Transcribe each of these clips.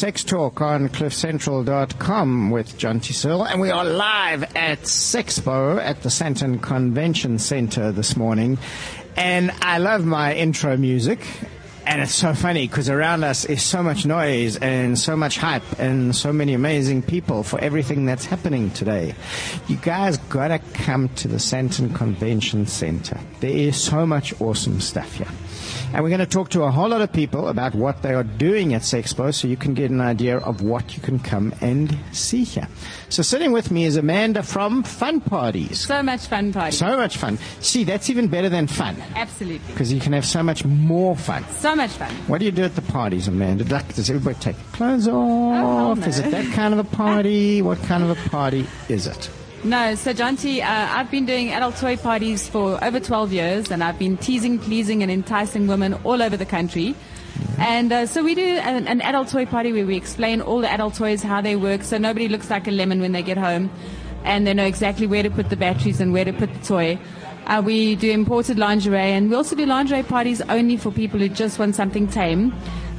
Sex Talk on CliffCentral.com with John Searle, and we are live at Sexpo at the Sandton Convention Center this morning. And I love my intro music. And it's so funny because around us is so much noise and so much hype and so many amazing people for everything that's happening today. You guys gotta come to the Sandton Convention Center. There is so much awesome stuff here. And we're going to talk to a whole lot of people about what they are doing at Sexpo so you can get an idea of what you can come and see here. So sitting with me is Amanda from Fun Parties. So much fun party. So much fun. See, that's even better than fun Absolutely. because you can have so much more fun. So much fun. What do you do at the parties, Amanda? Like, does everybody take clothes oh, hell off? no. Is it that kind of a party? What kind of a party is it? No, so Jonty, uh, I've been doing adult toy parties for over 12 years, and I've been teasing, pleasing, and enticing women all over the country. And uh, so we do an, an adult toy party where we explain all the adult toys, how they work, so nobody looks like a lemon when they get home, and they know exactly where to put the batteries and where to put the toy. Uh, we do imported lingerie, and we also do lingerie parties only for people who just want something tame.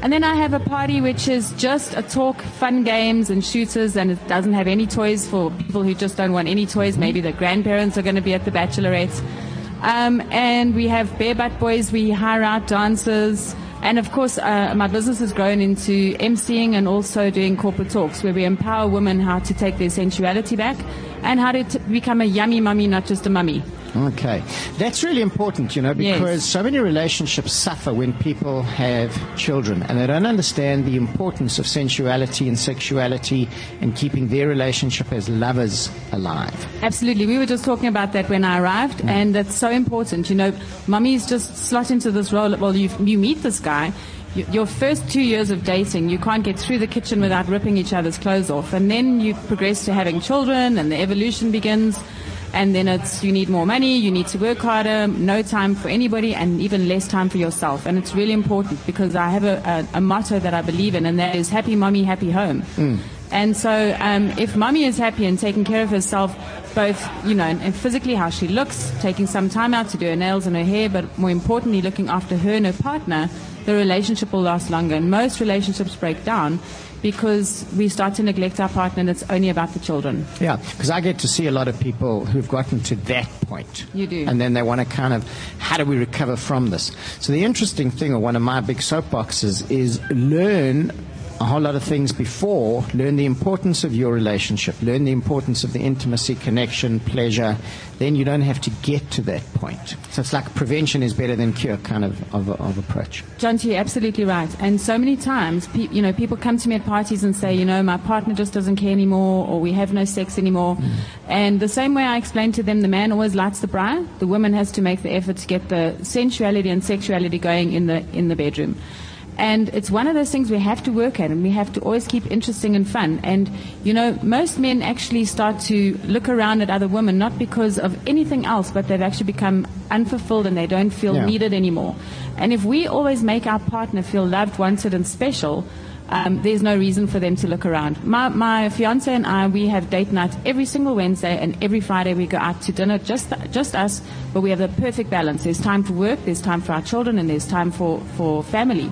And then I have a party which is just a talk, fun games and shooters, and it doesn't have any toys for people who just don't want any toys. Maybe the grandparents are going to be at the bachelorette. Um, and we have bare butt boys, we hire out dancers. And of course, uh, my business has grown into emceeing and also doing corporate talks where we empower women how to take their sensuality back and how to t- become a yummy mummy, not just a mummy. Okay. That's really important, you know, Yes. because so many relationships suffer when people have children and they don't understand the importance of sensuality and sexuality and keeping their relationship as lovers alive. Absolutely. We were just talking about that when I arrived, mm. and that's so important. You know, mummies just slot into this role. Well, you, you meet this guy. Your first two years of dating, you can't get through the kitchen without ripping each other's clothes off. And then you progress to having children, and the evolution begins. And then it's you need more money, you need to work harder, no time for anybody, and even less time for yourself. And it's really important because I have a, a, a motto that I believe in, and that is happy mommy, happy home. And so, um, if mummy is happy and taking care of herself, both, you know, and, and physically how she looks, taking some time out to do her nails and her hair, but more importantly, looking after her and her partner, the relationship will last longer. And most relationships break down because we start to neglect our partner and it's only about the children. Yeah, because I get to see a lot of people who've gotten to that point. You do. And then they want to kind of, how do we recover from this? So the interesting thing, or one of my big soapboxes, is learn a whole lot of things before. Learn the importance of your relationship. Learn the importance of the intimacy, connection, pleasure. Then you don't have to get to that point. So it's like prevention is better than cure kind of, of, of approach. John, you're absolutely right. And so many times, pe- you know, people come to me at parties and say, you know, my partner just doesn't care anymore, or we have no sex anymore. Mm. And the same way I explain to them, the man always lights the briar. The woman has to make the effort to get the sensuality and sexuality going in the in the bedroom. And it's one of those things we have to work at, and we have to always keep interesting and fun. And you know, most men actually start to look around at other women not because of anything else, but they've actually become unfulfilled and they don't feel Yeah. needed anymore. And if we always make our partner feel loved, wanted, and special, um, there's no reason for them to look around. My, my fiance and I, we have date night every single Wednesday, and every Friday we go out to dinner, just just us. But we have the perfect balance. There's time for work, there's time for our children, and there's time for for family.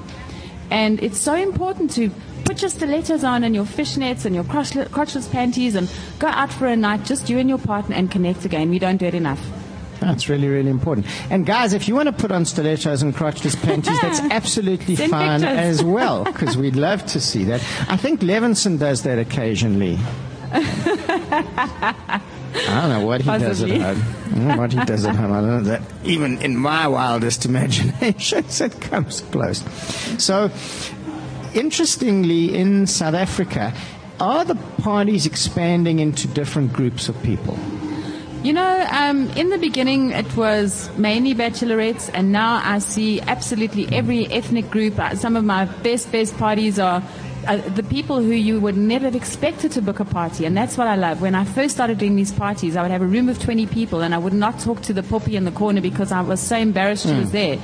And it's so important to put your stilettos on and your fishnets and your crotchless, crotchless panties and go out for a night, just you and your partner, and connect again. We don't do it enough. That's really, really important. And guys, if you want to put on stilettos and crotchless panties, that's absolutely fine pictures. as well, because we'd love to see that. I think Levinson does that occasionally. I don't know what he Possibly. does at home. I don't know what he does at home. I don't know that even in my wildest imaginations it comes close. So, interestingly, in South Africa, are the parties expanding into different groups of people? You know, um, in the beginning it was mainly bachelorettes, and now I see absolutely every ethnic group. Uh, Some of my best, best parties are uh, the people who you would never have expected to book a party, and that's what I love. When I first started doing these parties, I would have a room of 20 people, and I would not talk to the puppy in the corner because I was so embarrassed she was there.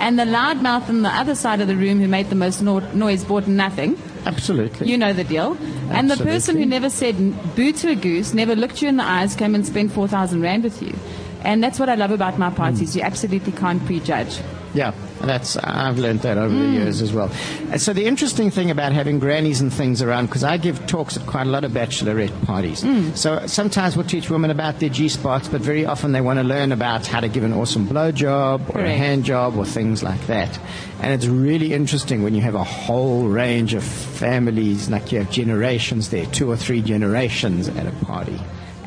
And the loudmouth on the other side of the room who made the most no- noise bought nothing. Absolutely. You know the deal. Absolutely. And the person who never said boo to a goose, never looked you in the eyes, came and spent 4,000 Rand with you. And that's what I love about my parties. You absolutely can't prejudge. Yeah, that's I've learned that over the hmm. years as well. And so the interesting thing about having grannies and things around, because I give talks at quite a lot of bachelorette parties. Hmm. So sometimes we'll teach women about their G spots, but very often they want to learn about how to give an awesome blow job or a Correct. hand job or things like that. And it's really interesting when you have a whole range of families, like you have generations there, two or three generations at a party.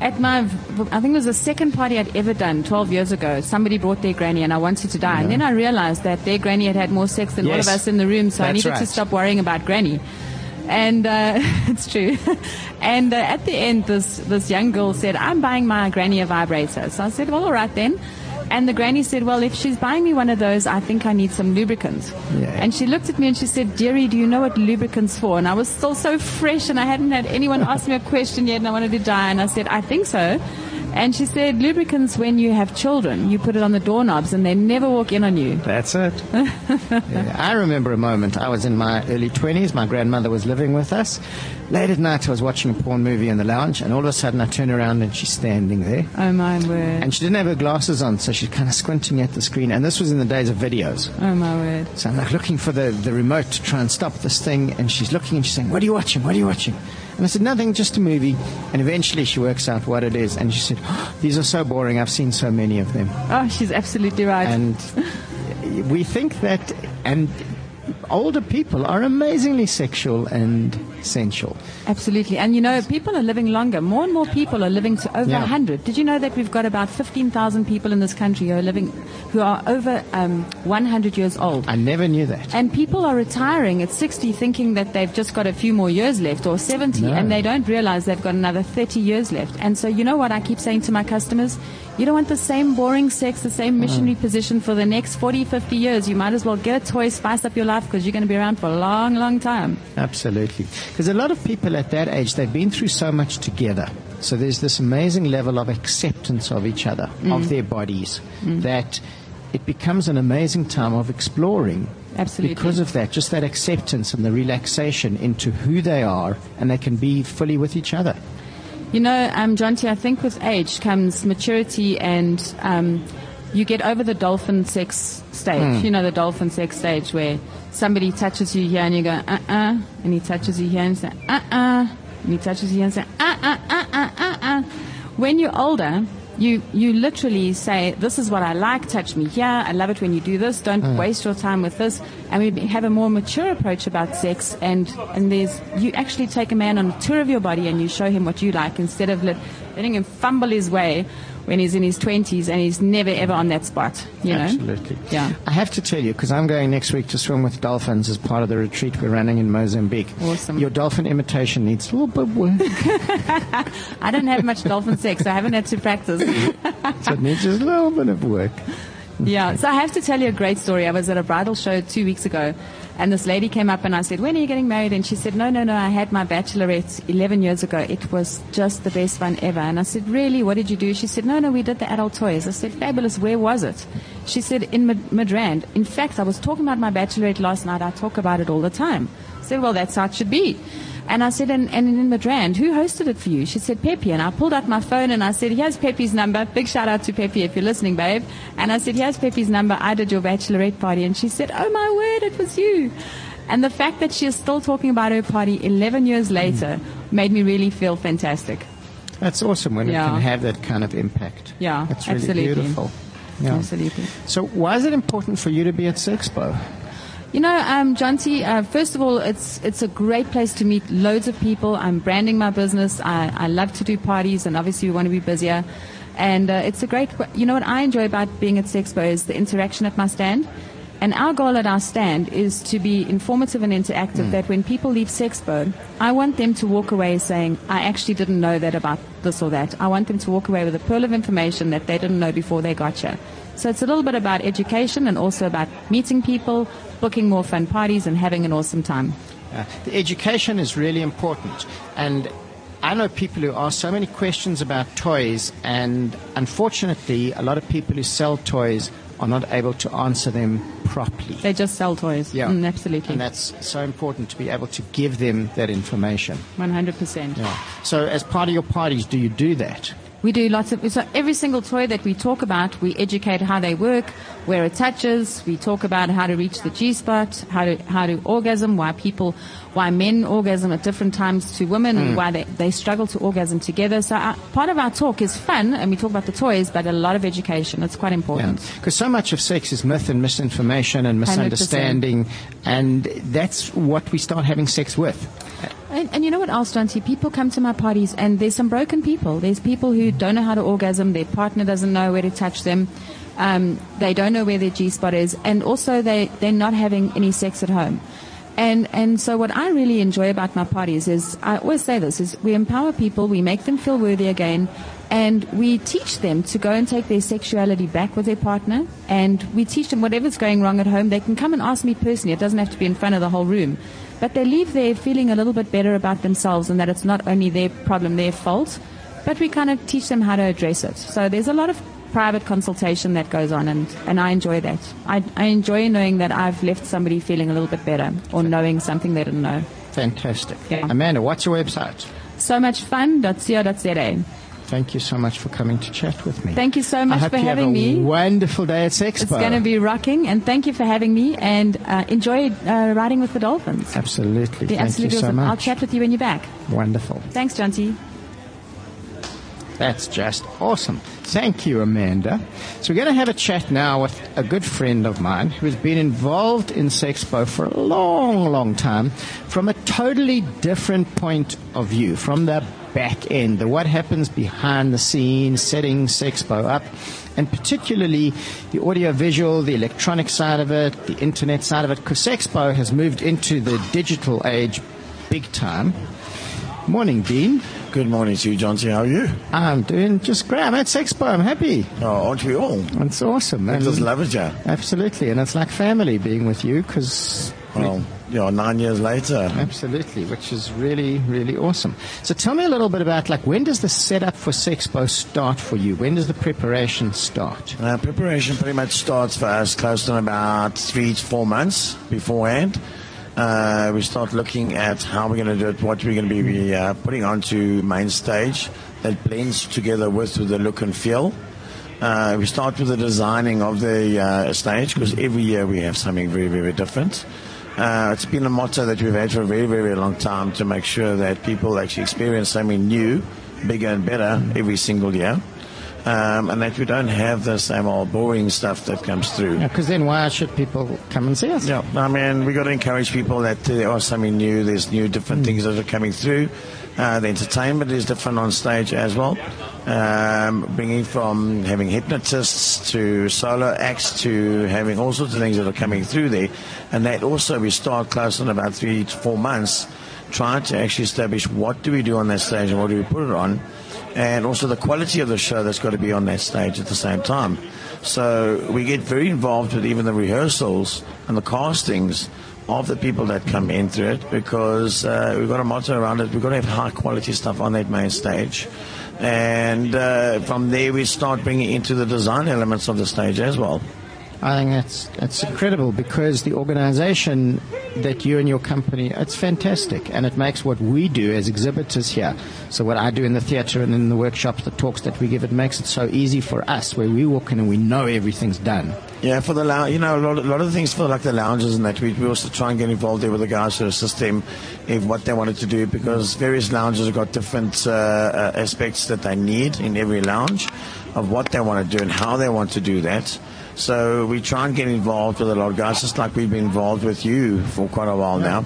At my, I think it was the second party I'd ever done 12 years ago. Somebody brought their granny and I wanted to die. And then I realized that their granny had had more sex than all of us in the room, so I needed right. to stop worrying about granny. And uh, it's true. and uh, at the end, this this young girl said, "I'm buying my granny a vibrator." So I said, "Well, all right then." And the granny said, "Well, if she's buying me one of those, I think I need some lubricant." Yeah. And she looked at me and she said, "Dearie, do you know what lubricant's for?" And I was still so fresh, and I hadn't had anyone ask me a question yet, and I wanted to die. And I said, "I think so." And she said, "Lubricants when you have children, you put it on the doorknobs, and they never walk in on you." That's it. Yeah, I remember a moment. I was in my early 20s. My grandmother was living with us. Late at night, I was watching a porn movie in the lounge, and all of a sudden, I turn around and she's standing there. Oh my word! And she didn't have her glasses on, so she's kind of squinting at the screen. And this was in the days of videos. Oh my word! So I'm like looking for the, the remote to try and stop this thing, and she's looking and she's saying, What are you watching? What are you watching? And I said, Nothing, just a movie. And eventually she works out what it is. And she said, "Oh, These are so boring. I've seen so many of them. Oh, she's absolutely right. And we think that, and older people are amazingly sexual and sensual. Absolutely. And you know, people are living longer. More and more people are living to over Yeah. 100. Did you know that we've got about 15,000 people in this country who are living, who are over um, 100 years old? I never knew that. And people are retiring at 60 thinking that they've just got a few more years left or 70 No. and they don't realize they've got another 30 years left. And so you know what I keep saying to my customers? You don't want the same boring sex, the same missionary position for the next 40, 50 years. You might as well get a toy, spice up your life because you're going to be around for a long, long time. Absolutely. Because a lot of people at that age, they've been through so much together. So there's this amazing level of acceptance of each other, of their bodies, that it becomes an amazing time of exploring. Absolutely. Because of that, just that acceptance and the relaxation into who they are, and they can be fully with each other. You know, um, Jonty, I think with age comes maturity and um, you get over the dolphin sex stage. You know, the dolphin sex stage where somebody touches you here and you go, uh uh, and he touches you here and say, uh uh, and he touches you here and say, uh uh, uh uh, uh uh. When you're older, you, you literally say, this is what I like, touch me here, I love it when you do this, don't waste your time with this. And we have a more mature approach about sex and, and there's, you actually take a man on a tour of your body and you show him what you like instead of let, letting him fumble his way when he's in his 20s and he's never ever on that spot, you know? Absolutely. Yeah. I have to tell you, because I'm going next week to swim with dolphins as part of the retreat we're running in Mozambique. Awesome. Your dolphin imitation needs a little bit of work. I don't have much dolphin sex, so I haven't had to practice. so it needs just a little bit of work. Yeah, so I have to tell you a great story. I was at a bridal show two weeks ago, and this lady came up and I said, When are you getting married? And she said, No, no, no, I had my bachelorette 11 years ago. It was just the best fun ever. And I said, Really? What did you do? She said, No, no, we did the adult toys. I said, Fabulous. Where was it? She said, In Midrand. In fact, I was talking about my bachelorette last night. I talk about it all the time. Said, Well, that's how it should be. And I said, and, and in Midrand, who hosted it for you? She said, Pepe. And I pulled out my phone and I said, here's Pepe's number. Big shout out to Pepe if you're listening, babe. And I said, here's Pepe's number. I did your bachelorette party. And she said, oh my word, it was you. And the fact that she is still talking about her party 11 years later made me really feel fantastic. That's awesome when Yeah. it can have that kind of impact. Yeah, That's really absolutely. beautiful. Yeah. Absolutely. So why is it important for you to be at Sexpo? You know, um, Jonty. Uh, first of all, it's it's a great place to meet loads of people. I'm branding my business. I, I love to do parties, and obviously we want to be busier. And uh, it's a great. You know what I enjoy about being at Sexpo is the interaction at my stand. And our goal at our stand is to be informative and interactive. Hmm. That when people leave Sexpo, I want them to walk away saying, "I actually didn't know that about this or that." I want them to walk away with a pearl of information that they didn't know before they got here. So it's a little bit about education and also about meeting people, booking more fun parties, and having an awesome time. Uh, the education is really important. And I know people who ask so many questions about toys, and unfortunately, a lot of people who sell toys are not able to answer them properly. They just sell toys. Yeah. Mm, absolutely. And that's so important to be able to give them that information. 100%. Yeah. So, as part of your parties, do you do that? We do lots of, so every single toy that we talk about, we educate how they work, where it touches, we talk about how to reach the G-spot, how to, how to orgasm, why people, why men orgasm at different times to women, and hmm. why they, they struggle to orgasm together. So our, part of our talk is fun, and we talk about the toys, but a lot of education. It's quite important. Because so much of sex is myth and misinformation and misunderstanding, and that's what we start having sex with. And, and you know what else, Dante? People come to my parties and there's some broken people. There's people who don't know how to orgasm. Their partner doesn't know where to touch them. Um, they don't know where their G spot is. And also they, they're not having any sex at home. And, and so what I really enjoy about my parties is, I always say this, is we empower people, we make them feel worthy again, and we teach them to go and take their sexuality back with their partner, and we teach them whatever's going wrong at home, they can come and ask me personally. It doesn't have to be in front of the whole room. But they leave there feeling a little bit better about themselves and that it's not only their problem, their fault, but we kind of teach them how to address it. So there's a lot of private consultation that goes on, and, and I enjoy that. I, I enjoy knowing that I've left somebody feeling a little bit better or knowing something they didn't know. Fantastic. Yeah. Amanda, what's your website? So much fun.co.za. Thank you so much for coming to chat with me. Thank you so I much hope for you having have a me. Wonderful day at Sexpo. It's going to be rocking, and thank you for having me. And uh, enjoy uh, riding with the dolphins. Absolutely. Be Thank you so awesome. I'll chat with you when you're back. Wonderful. Thanks, Jonty. That's just awesome. Thank you, Amanda. So we're going to have a chat now with a good friend of mine who has been involved in Sexpo for a long, long time from a totally different point of view, from the back end, the what happens behind the scenes, setting Sexpo up, and particularly the audio visual, the electronic side of it, the internet side of it, because Sexpo has moved into the digital age big time. Morning, Dean. Good morning to you, John. How are you? I'm doing just great. I'm at Sexpo. I'm happy. Oh, aren't we all? It's awesome. I just love it, yeah. absolutely. And it's like family being with you because. Well, yeah, nine years later. Absolutely, which is really, really awesome. So tell me a little bit about like when does the setup for Sexpo start for you? When does the preparation start? Uh, preparation pretty much starts for us close to about three to four months beforehand. Uh, we start looking at how we're going to do it, what we're going to be uh, putting onto main stage that blends together with the look and feel. Uh, we start with the designing of the uh, stage because every year we have something very, very different. Uh, it's been a motto that we've had for a very, very, very long time to make sure that people actually experience something new, bigger and better every single year. Um, and that we don't have the same old boring stuff that comes through. Because then why should people come and see us? Yeah, I mean, we've got to encourage people that there are something new. There's new, different things that are coming through. Uh, the entertainment is different on stage as well, um, bringing from having hypnotists to solo acts to having all sorts of things that are coming through there, and that also we start close in about three to four months, trying to actually establish what do we do on that stage and what do we put it on, and also the quality of the show that's got to be on that stage at the same time. So we get very involved with even the rehearsals and the castings of the people that come in through it because uh, we've got a motto around it. We've got to have high quality stuff on that main stage. And uh, from there, we start bringing into the design elements of the stage as well. I think that's that's incredible because the organization that you and your company it's fantastic and it makes what we do as exhibitors here. So what I do in the theater and in the workshops, the talks that we give, it makes it so easy for us where we walk in and we know everything's done. Yeah, for the lou- you know, a lot, a lot of things for like the lounges and that we, we also try and get involved there with the guys to assist them in what they wanted to do because various lounges have got different uh, uh, aspects that they need in every lounge of what they want to do and how they want to do that. So we try and get involved with a lot of guys, just like we've been involved with you for quite a while now.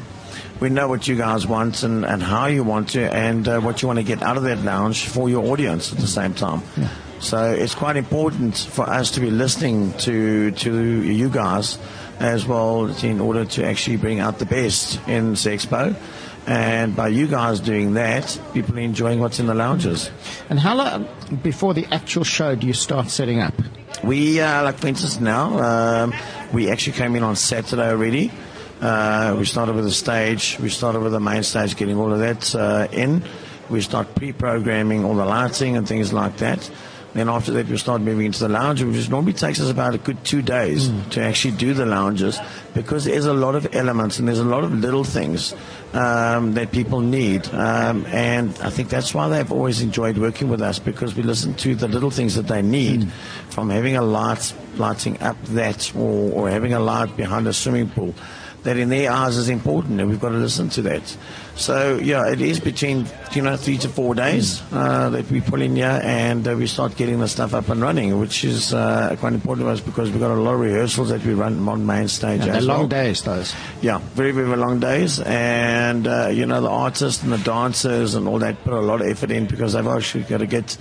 We know what you guys want and, and how you want to, and uh, what you want to get out of that lounge for your audience at the same time. So it's quite important for us to be listening to to you guys as well in order to actually bring out the best in Sexpo. And by you guys doing that, people are enjoying what's in the lounges. And how long before the actual show do you start setting up? We, uh, like for instance now, um, we actually came in on Saturday already. Uh, we started with the stage. We started with the main stage, getting all of that uh, in. We start pre-programming all the lighting and things like that. Then after that, we start moving into the lounge, which normally takes us about a good two days to actually do the lounges because there's a lot of elements and there's a lot of little things um, that people need. Um, and I think that's why they've always enjoyed working with us because we listen to the little things that they need from having a light, lighting up that or, or having a light behind a swimming pool that in their eyes is important, and we've got to listen to that. So yeah, it is between you know three to four days uh, that we pull in here, and uh, we start getting the stuff up and running, which is uh, quite important to us because we've got a lot of rehearsals that we run on main stage. Yeah, they're long well. days, those. Yeah, very, very long days. And, uh, you know, the artists and the dancers and all that put a lot of effort in because they've actually got to get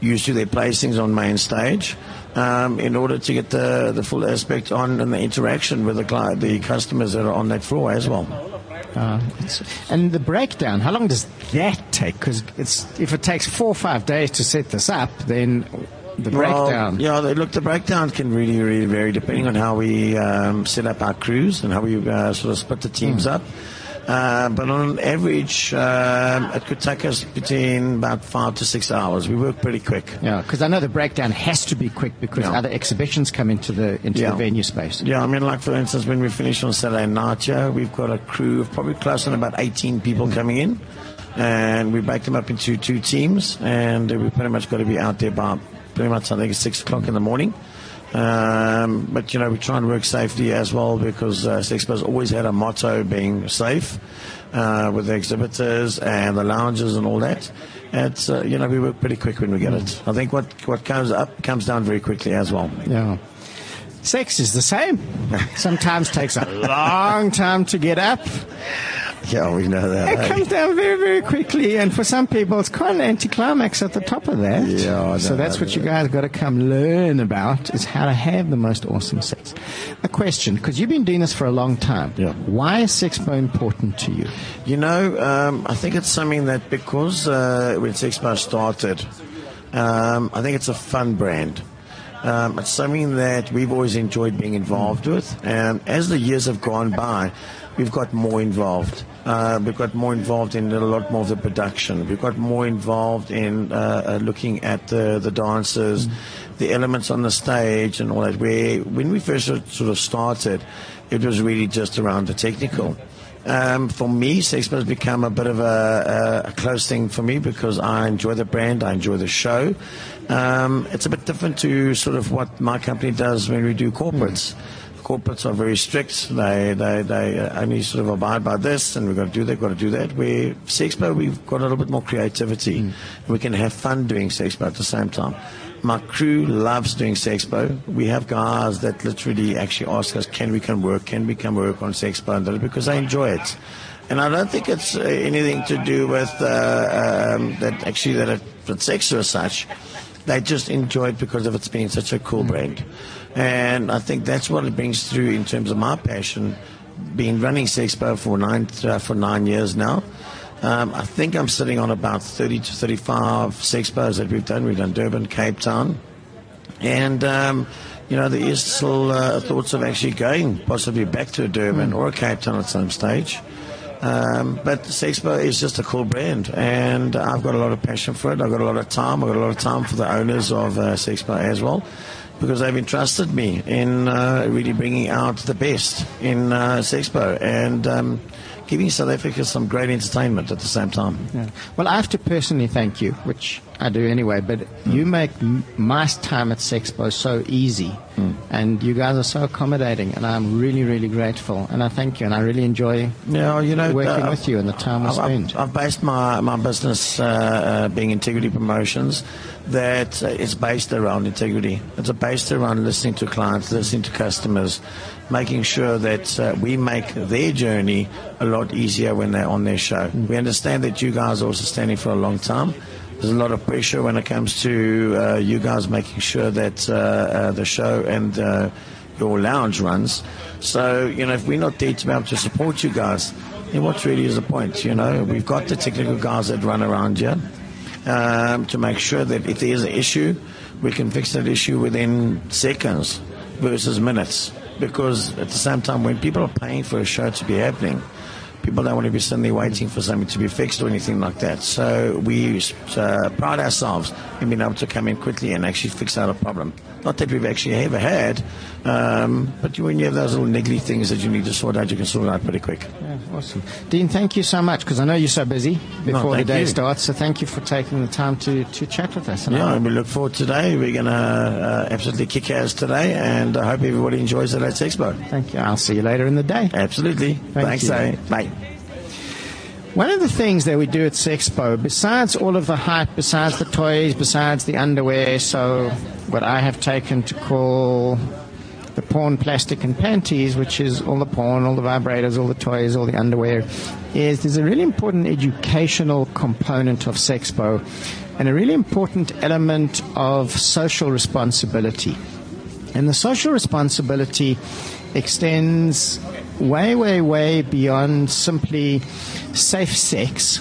used to their placings on main stage um, in order to get the, the full aspect on and the interaction with the, cli- the customers that are on that floor as well. Uh, and the breakdown, how long does that take? Because it's if it takes four or five days to set this up, then the breakdown. Well, yeah, look, the breakdown can really, really vary depending on how we um, set up our crews and how we uh, sort of split the teams Hmm. up. Uh, but on average, um, it could take us between about five to six hours. We work pretty quick. Yeah, because I know the breakdown has to be quick because Yeah. other exhibitions come into the into Yeah. the venue space. Yeah, I mean, like for instance, when we finish on Saturday night here, we've got a crew of probably close on about 18 people coming in, and we break them up into two teams, and we pretty much got to be out there by pretty much I think it's six o'clock in the morning. Um, but you know, we try and work safely as well because uh, Sexpo's always had a motto being safe uh, with the exhibitors and the lounges and all that. It's uh, you know we work pretty quick when we get it. I think what what comes up comes down very quickly as well. Yeah. Sex is the same. Sometimes takes a long time to get up. Yeah, we know that. It eh? comes down very, very quickly, and for some people, it's quite an anticlimax at the top of that. Yeah, I so that's I what you guys got to come learn about is how to have the most awesome sex. A question, because you've been doing this for a long time. Yeah. Why is Sexpo important to you? You know, um, I think it's something that because uh, when Sexpo started, um, I think it's a fun brand. Um, it's something that we've always enjoyed being involved with. And as the years have gone by, we've got more involved. Uh, we've got more involved in a lot more of the production. We've got more involved in uh, uh, looking at the, the dancers, the elements on the stage, and all that. Where when we first sort of started, it was really just around the technical. Um, for me, Sexpo has become a bit of a, a, a close thing for me because I enjoy the brand, I enjoy the show. Um, it's a bit different to sort of what my company does when we do corporates. Corporates are very strict. They they they uh, only sort of abide by this, and we've got to do that, got to do that. Where Sexpo, we've got a little bit more creativity. We can have fun doing Sexpo at the same time. My crew loves doing Sexpo. We have guys that literally actually ask us, can we come work? Can we come work on Sexpo? Because they enjoy it. And I don't think it's uh, anything to do with uh, um, that actually that it, that sex or such. They just enjoy it because of it's being such a cool brand. And I think that's what it brings through in terms of my passion. Been running Sexpo for nine uh, for nine years now. Um, I think I'm sitting on about 30 to 35 Sexpos that we've done. We've done Durban, Cape Town, and um, you know there is still uh, thoughts of actually going possibly back to a Durban or a Cape Town at some stage. Um, but Sexpo is just a cool brand, and I've got a lot of passion for it. I've got a lot of time. I've got a lot of time for the owners of uh, Sexpo as well, because they've entrusted me in uh, really bringing out the best in uh, Sexpo. And um, giving South Africa some great entertainment at the same time. Yeah. Well, I have to personally thank you, which I do anyway, but you make m- my time at Sexpo so easy, and you guys are so accommodating, and I'm really, really grateful, and I thank you, and I really enjoy Yeah, you know, working uh, with you and the time we I've, spend. I've, I've based my, my business, uh, uh, being Integrity Promotions, that uh, it's based around integrity. It's based around listening to clients, listening to customers, making sure that uh, we make their journey a lot easier when they're on their show. We understand that you guys are also standing for a long time. There's a lot of pressure when it comes to uh, you guys making sure that uh, uh, the show and uh, your lounge runs. So, you know, if we're not there to be able to support you guys, then what really is the point? You know, we've got the technical guys that run around here um, to make sure that if there is an issue, we can fix that issue within seconds versus minutes. Because at the same time, when people are paying for a show to be happening, people don't want to be sitting there waiting for something to be fixed or anything like that. So we uh, pride ourselves in being able to come in quickly and actually fix out a problem. Not that we've actually ever had, um, but when you have those little niggly things that you need to sort out, you can sort it out pretty quick. Yeah, awesome. Dean, thank you so much because I know you're so busy before the day you. starts. So thank you for taking the time to, to chat with us. And Yeah, and we look forward to today. We're going to uh, absolutely kick ass today, and I hope everybody enjoys the Let's Expo. thank you. I'll see you later in the day. Absolutely. Thanks, you. eh? Bye. One of the things that we do at Sexpo, besides all of the hype, besides the toys, besides the underwear, so what I have taken to call the porn plastic and panties, which is all the porn, all the vibrators, all the toys, all the underwear, is there's a really important educational component of Sexpo and a really important element of social responsibility. And the social responsibility extends way, way, way beyond simply safe sex.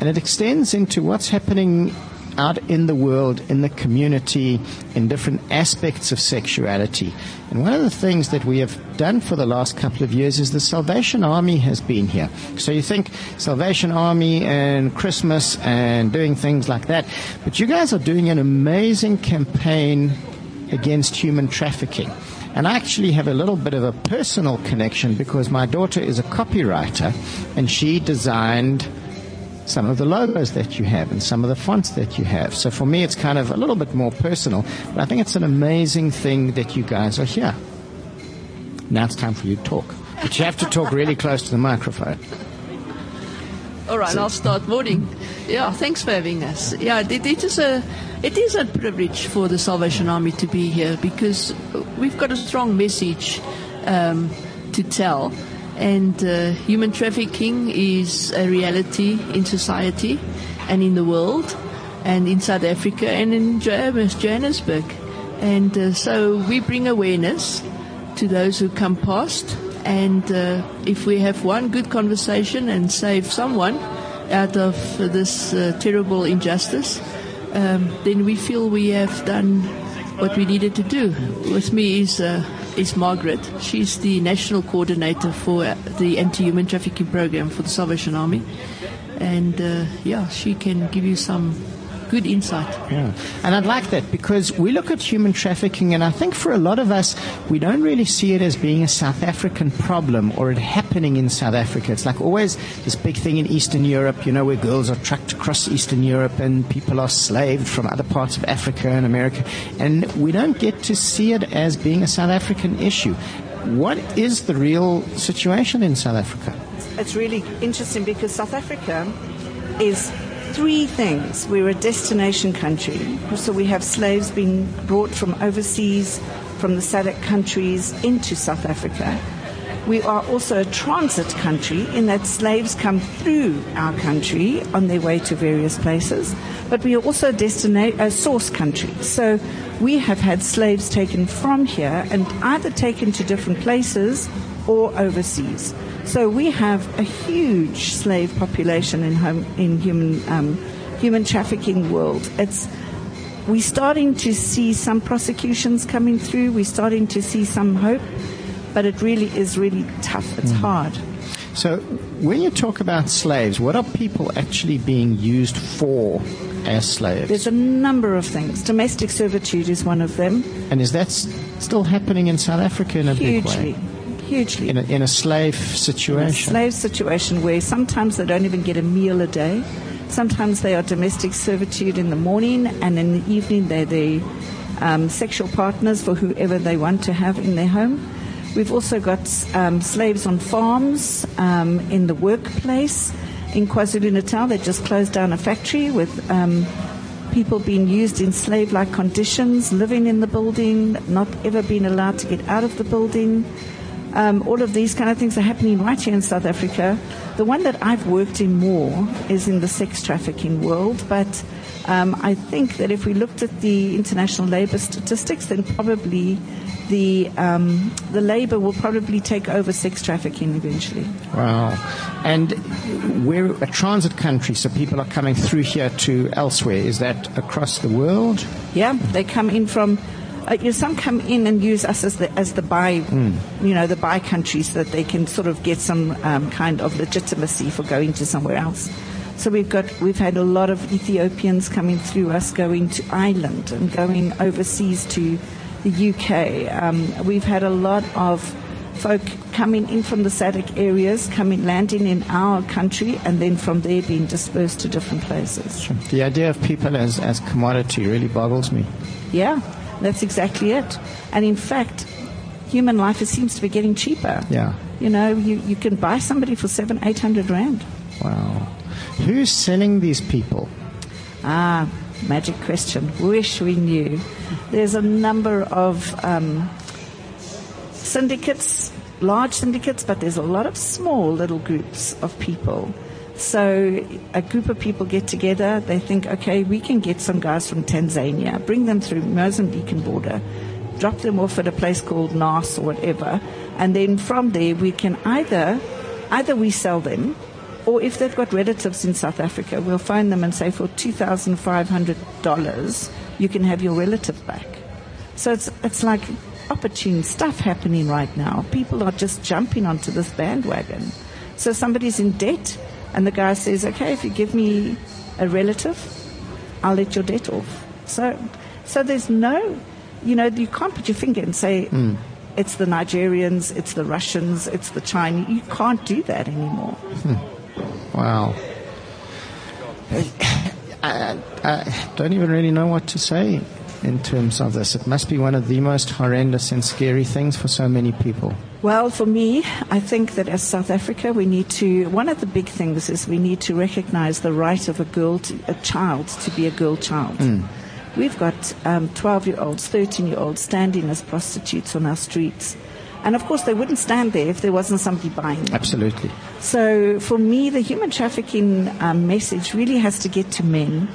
And it extends into what's happening out in the world, in the community, in different aspects of sexuality. And one of the things that we have done for the last couple of years is the Salvation Army has been here. So you think Salvation Army and Christmas and doing things like that. But you guys are doing an amazing campaign against human trafficking. And I actually have a little bit of a personal connection because my daughter is a copywriter and she designed some of the logos that you have and some of the fonts that you have. So for me, it's kind of a little bit more personal, but I think it's an amazing thing that you guys are here. Now it's time for you to talk. But you have to talk really close to the microphone. All right, I'll start. Morning. Yeah, thanks for having us. Yeah, it is a it is a privilege for the Salvation Army to be here because we've got a strong message um, to tell, and uh, human trafficking is a reality in society and in the world, and in South Africa and in Johannes- Johannesburg, and uh, so we bring awareness to those who come past. And uh, if we have one good conversation and save someone out of this uh, terrible injustice, um, then we feel we have done what we needed to do. With me is uh, is Margaret. She's the national coordinator for uh, the anti-human trafficking program for the Salvation Army, and uh, yeah, she can give you some good insight. Yeah. And I'd like that because we look at human trafficking, and I think for a lot of us, we don't really see it as being a South African problem or it happening in South Africa. It's like always this big thing in Eastern Europe, you know, where girls are trucked across Eastern Europe and people are slaved from other parts of Africa and America. And we don't get to see it as being a South African issue. What is the real situation in South Africa? It's really interesting because South Africa is three things. We're a destination country, so we have slaves being brought from overseas, from the SADC countries into South Africa. We are also a transit country in that slaves come through our country on their way to various places, but we are also a, destina- a source country. So we have had slaves taken from here and either taken to different places or overseas. So we have a huge slave population in home, in human um, human trafficking world. It's we're starting to see some prosecutions coming through. We're starting to see some hope, but it really is really tough. It's hard. So, when you talk about slaves, what are people actually being used for as slaves? There's a number of things. Domestic servitude is one of them. and is that s- still happening in South Africa in a big way? Hugely. In a, in a slave a situation? slave situation where sometimes they don't even get a meal a day. Sometimes they are domestic servitude in the morning, and in the evening they're the um, sexual partners for whoever they want to have in their home. We've also got um, slaves on farms, um, in the workplace. In KwaZulu Natal, they just closed down a factory with um, people being used in slave like conditions, living in the building, not ever being allowed to get out of the building. Um, all of these kind of things are happening right here in South Africa. The one that I've worked in more is in the sex trafficking world, but um, I think that if we looked at the international labor statistics, then probably the um, the labor will probably take over sex trafficking eventually. Wow. And we're a transit country, so people are coming through here to elsewhere. Is that across the world? Yeah, they come in from. Uh, you know, some come in and use us as the as the buy, you know, the buy country, so that they can sort of get some um, kind of legitimacy for going to somewhere else. So we've got we've had a lot of Ethiopians coming through us, going to Ireland and going overseas to the UK. Um, we've had a lot of folk coming in from the SADC areas, coming landing in our country, and then from there being dispersed to different places. The idea of people as, as commodity really boggles me. Yeah, that's exactly it. And in fact, human life it seems to be getting cheaper. Yeah. You know, you, you can buy somebody for seven, eight hundred rand. Wow. Who's selling these people? Ah, magic question. Wish we knew. There's a number of um, syndicates, large syndicates, but there's a lot of small little groups of people. So a group of people get together, they think, okay, we can get some guys from Tanzania, bring them through Mozambican border, drop them off at a place called Nas or whatever, and then from there we can either, either we sell them, or if they've got relatives in South Africa, we'll find them and say for $2,500, you can have your relative back. So it's, it's like opportune stuff happening right now. People are just jumping onto this bandwagon. So somebody's in debt, and the guy says, okay, if you give me a relative, I'll let your debt off. So, so there's no, you know, you can't put your finger and say, hmm. it's the Nigerians, it's the Russians, it's the Chinese. You can't do that anymore. Hmm. Wow. I, I don't even really know what to say in terms of this. It must be one of the most horrendous and scary things for so many people. Well, for me, I think that as South Africa, we need to. One of the big things is we need to recognise the right of a girl, to, a child, to be a girl child. We've got um, 12-year-olds, 13-year-olds standing as prostitutes on our streets, and of course, they wouldn't stand there if there wasn't somebody buying them. Absolutely. So for me, the human trafficking um, message really has to get to men,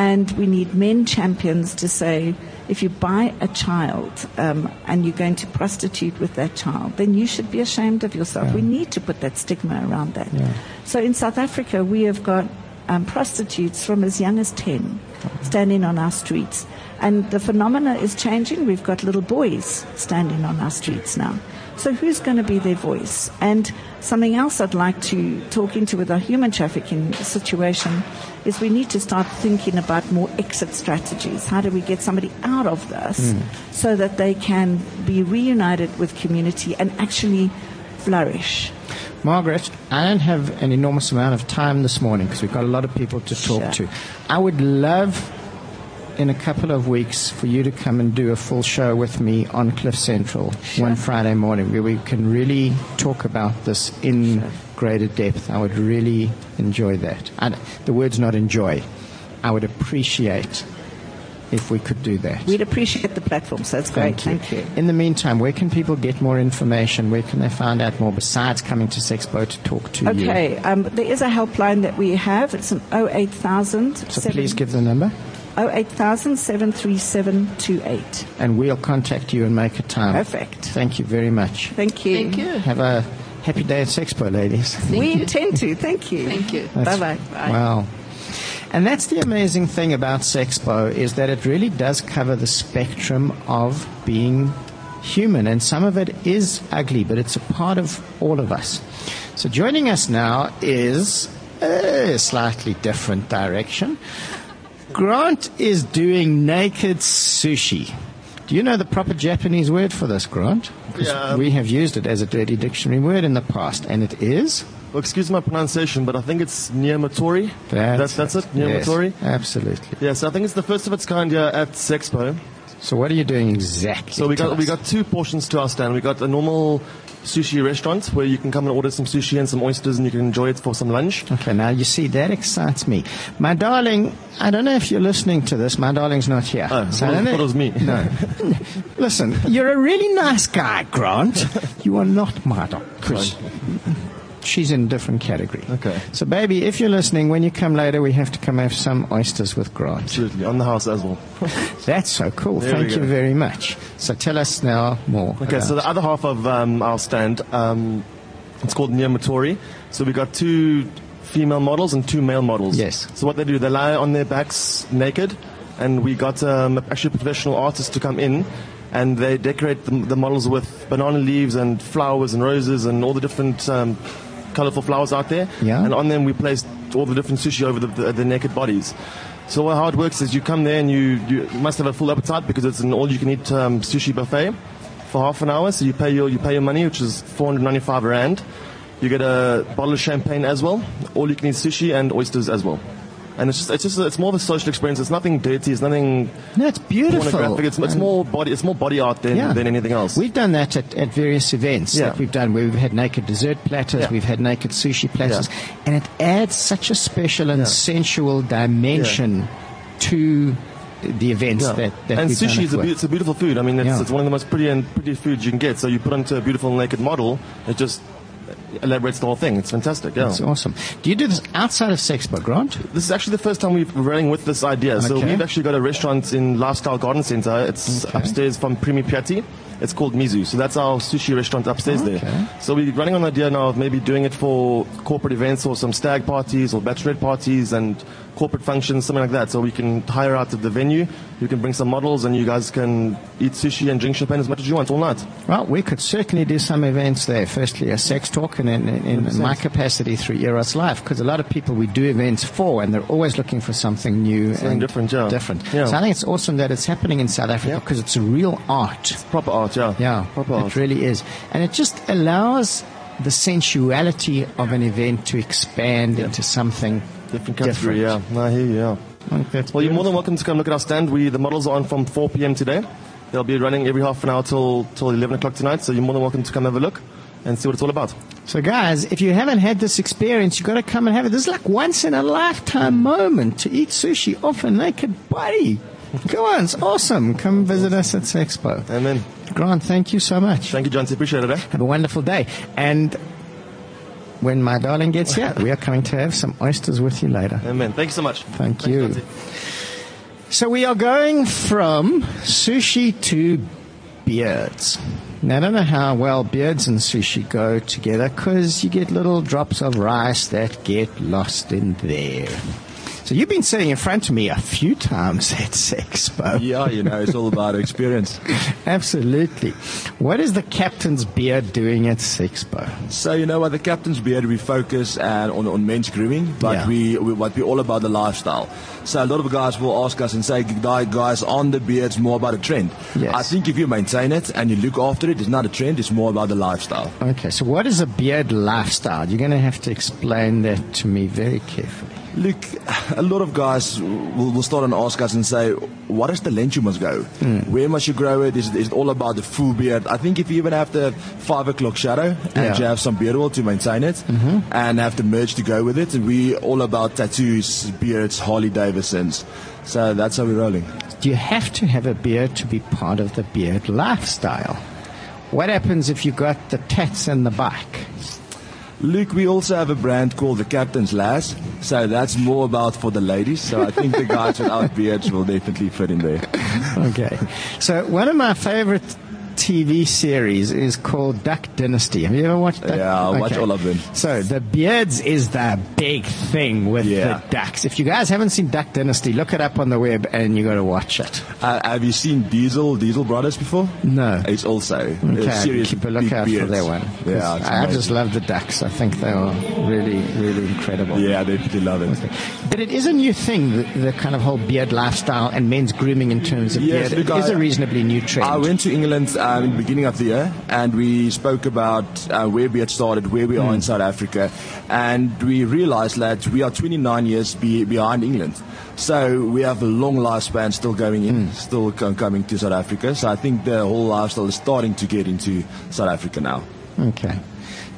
and we need men champions to say, if you buy a child um, and you're going to prostitute with that child, then you should be ashamed of yourself. We need to put that stigma around that. Yeah. So in South Africa, we have got um, prostitutes from as young as 10 standing on our streets. And the phenomena is changing. We've got little boys standing on our streets now. So who's going to be their voice? And something else I'd like to talk into with our human trafficking situation is we need to start thinking about more exit strategies. How do we get somebody out of this hmm. so that they can be reunited with community and actually flourish? Margaret, I don't have an enormous amount of time this morning because we've got a lot of people to talk Sure. to. I would love in a couple of weeks for you to come and do a full show with me on Cliff Central one Friday morning where we can really talk about this in greater depth. I would really enjoy that. And the word's not enjoy. I would appreciate if we could do that. We'd appreciate the platform, so that's great. Thank you. In the meantime, where can people get more information? Where can they find out more besides coming to Sexpo to talk to you? Okay, um, there is a helpline that we have. It's an 08000 So please give the number 08000 73728. and we'll contact you and make a time. Perfect. Thank you very much. Thank you. Thank you. Have a happy day at Sexpo, ladies. we you. intend to. Thank you. Thank you. Bye bye. Wow. And that's the amazing thing about Sexpo is that it really does cover the spectrum of being human, and some of it is ugly, but it's a part of all of us. So joining us now is a slightly different direction. Grant is doing naked sushi. Do you know the proper Japanese word for this, Grant? Yeah. Um, we have used it as a dirty dictionary word in the past, and it is Well, excuse my pronunciation, but I think it's Niamatori. That's, that's, that's it, Yes, Niamatori. absolutely. Yes, I think it's the first of its kind here at Sexpo. So what are you doing exactly? So we got we got two portions to our stand. We got a normal sushi restaurant where you can come and order some sushi and some oysters, and you can enjoy it for some lunch. Okay, now you see that excites me. My darling, I don't know if you're listening to this. My darling's not here. Oh, I thought, don't thought it was me. No. Listen, you're a really nice guy, Grant. You are not my dog. She's in a different category. Okay. So, baby, if you're listening, when you come later, we have to come have some oysters with Grant. Absolutely, on the house as well. That's so cool. There Thank you very much. So, tell us now more. Okay, about- so the other half of um, our stand, um, it's called Niamatori. So we've got two female models and two male models. Yes. So what they do, they lie on their backs naked, and we got um, actually professional artists to come in, and they decorate the, the models with banana leaves and flowers and roses and all the different um, colorful flowers out there. Yeah. And on them we placed all the different sushi over the, the, the naked bodies. So how it works is you come there and you, you must have a full appetite because it's an all-you-can-eat um, sushi buffet for half an hour. So you pay your you pay your money, which is 495 rand. You get a bottle of champagne as well, all-you-can-eat sushi and oysters as well. And it's just it's just it's more of a social experience. It's nothing dirty. It's nothing no, it's beautiful. It's, it's more body. It's more body art than, Yeah. than anything else. We've done that at, at various events Yeah. that we've done where we've had naked dessert platters, Yeah. we've had naked sushi platters, and it adds such a special and sensual dimension to the events Yeah. that, that and sushi is a, be- it's a beautiful food. I mean, it's, Yeah. it's one of the most pretty and pretty foods you can get. So you put onto a beautiful naked model, it just elaborates the whole thing. It's fantastic. Yeah. That's awesome. Do you do this outside of Sexpo, Grant? This is actually the first time we've- we're running with this idea. Okay. So we've actually got a restaurant in Lifestyle Garden Center. It's Okay. upstairs from Primi Piatti. It's called Mizu. So that's our sushi restaurant upstairs Okay. there. So we're running on the idea now of maybe doing it for corporate events or some stag parties or bachelorette parties and corporate functions, something like that. So we can hire out of the venue. You can bring some models and you guys can eat sushi and drink champagne as much as you want all night. Well, we could certainly do some events there. Firstly, a sex talk, and in, in, in my capacity through Eros Life, because a lot of people we do events for, and they're always looking for something new Something and different, yeah. Different. Yeah. So I think it's awesome that it's happening in South Africa Yeah. because it's a real art. Proper art, yeah. Yeah, Proper it art. really is, and it just allows the sensuality of an event to expand into something Different category, different. yeah. I hear you, yeah. Well, you're more than welcome to come look at our stand. We the models are on from 4 p.m. today. They'll be running every half an hour till till 11 o'clock tonight. So you're more than welcome to come have a look and see what it's all about. So, guys, if you haven't had this experience, you've got to come and have it. This is like once in a lifetime moment to eat sushi off a naked body. Come on, it's awesome. Come visit us at Sexpo. Amen. Grant, thank you so much. Thank you, John. Appreciate it. Eh? Have a wonderful day. And when my darling gets here, we are coming to have some oysters with you later. Amen. Thank you so much. Thank Thanks, you. So we are going from sushi to beards. Now, I don't know how well beards and sushi go together because you get little drops of rice that get lost in there. So you've been sitting in front of me a few times at Sexpo. Yeah, you know, it's all about experience. Absolutely. What is the captain's beard doing at Sexpo? So you know what, the captain's beard, we focus uh, on on men's grooming, but Yeah. we, we what we all about the lifestyle. So a lot of guys will ask us and say, "Guy- guys, on the beard's more about a trend. Yes. I think if you maintain it and you look after it, it's not a trend; it's more about the lifestyle. Okay, so what is a beard lifestyle? You're going to have to explain that to me very carefully. Look, a lot of guys will, will start and ask us and say, what is the length you must go? Hmm. Where must you grow it? Is, it? is it all about the full beard? I think if you even have the five o'clock shadow and Yeah. you have some beard oil to maintain it and have the merge to go with it, we all about tattoos, beards, Harley Davidsons. So that's how we're rolling. Do you have to have a beard to be part of the beard lifestyle? What happens if you got the tats and the bike? Luke, we also have a brand called the Captain's Lass. So that's more about for the ladies. So I think the guys without beards will definitely fit in there. Okay. So one of my favorite TV series is called Duck Dynasty. Have you ever watched Duck? Yeah, I watch all of them. So the beards is the big thing with Yeah. the ducks. If you guys haven't seen Duck Dynasty, look it up on the web and you got to watch it. Uh, have you seen Diesel, Diesel Brothers before? No. It's also Okay, serious keep a lookout for that one. Yeah, I just love the ducks. I think they are really, really incredible. Yeah, I definitely love it. But it is a new thing, the, the kind of whole beard lifestyle and men's grooming in terms of Yes, beard. it is I- a reasonably new trend. I went to England uh, um, in the beginning of the year, and we spoke about uh, where had started, where we are in South Africa, and we realized that we are 29 years be- behind England. So we have a long lifespan still going in, still co- coming to South Africa. So I think the whole lifestyle is starting to get into South Africa now. Okay.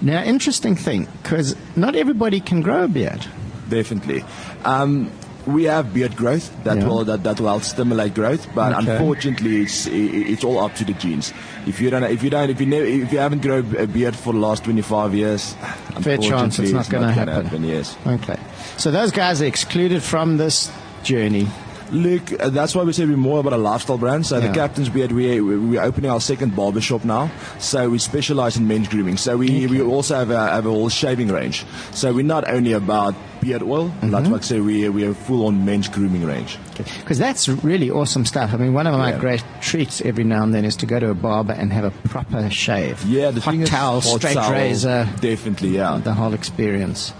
Now, interesting thing, because not everybody can grow a beard. Definitely. Um, we have beard growth that Yeah. will that, that will help stimulate growth, but Okay. unfortunately, it's it's all up to the genes. If you don't, if you don't, if you never, if you haven't grown a beard for the last 25 years, Fair chance it's not going to gonna happen. Yes. Okay. So those guys are excluded from this journey. Look, uh, that's why we say we're more about a lifestyle brand. So Yeah. the Captain's Beard, we, we- we're opening our second barber shop now. So we specialize in men's grooming. So we, we also have a, have a whole shaving range. So we're not only about beard oil, Mm-hmm. that's why I say we, we have full on men's grooming range. Because that's really awesome stuff. I mean, one of my Yeah. great treats every now and then is to go to a barber and have a proper shave. Yeah, the hot towel, hot straight towel, razor, Definitely, yeah. the whole experience.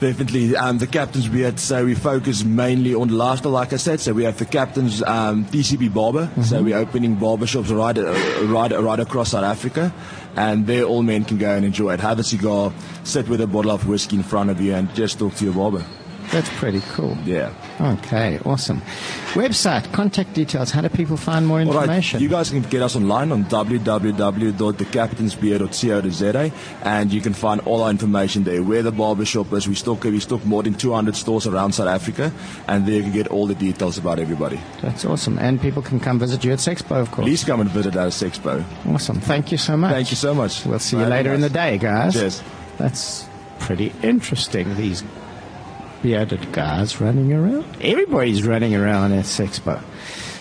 Definitely. Um, the captain's beard, so we focus mainly on lifestyle, like I said. So we have the captain's um, TCB barber. So we're opening barber shops right, uh, right, right across South Africa. And there all men can go and enjoy it. Have a cigar, sit with a bottle of whiskey in front of you and just talk to your barber. That's pretty cool. Yeah. Okay, awesome. Website, contact details. How do people find more right, information? you guys can get us online on www.thecaptainsbeard.co.za and you can find all our information there. Where the barber shop is, we stock, we stock more than 200 stores around South Africa and there you can get all the details about everybody. That's awesome. And people can come visit you at Sexpo, of course. Please come and visit our Sexpo. Awesome. Thank you so much. Thank you so much. We'll see you later in the day, guys. Cheers. That's pretty interesting, these bearded guys running around. Everybody's running around at Sexpo.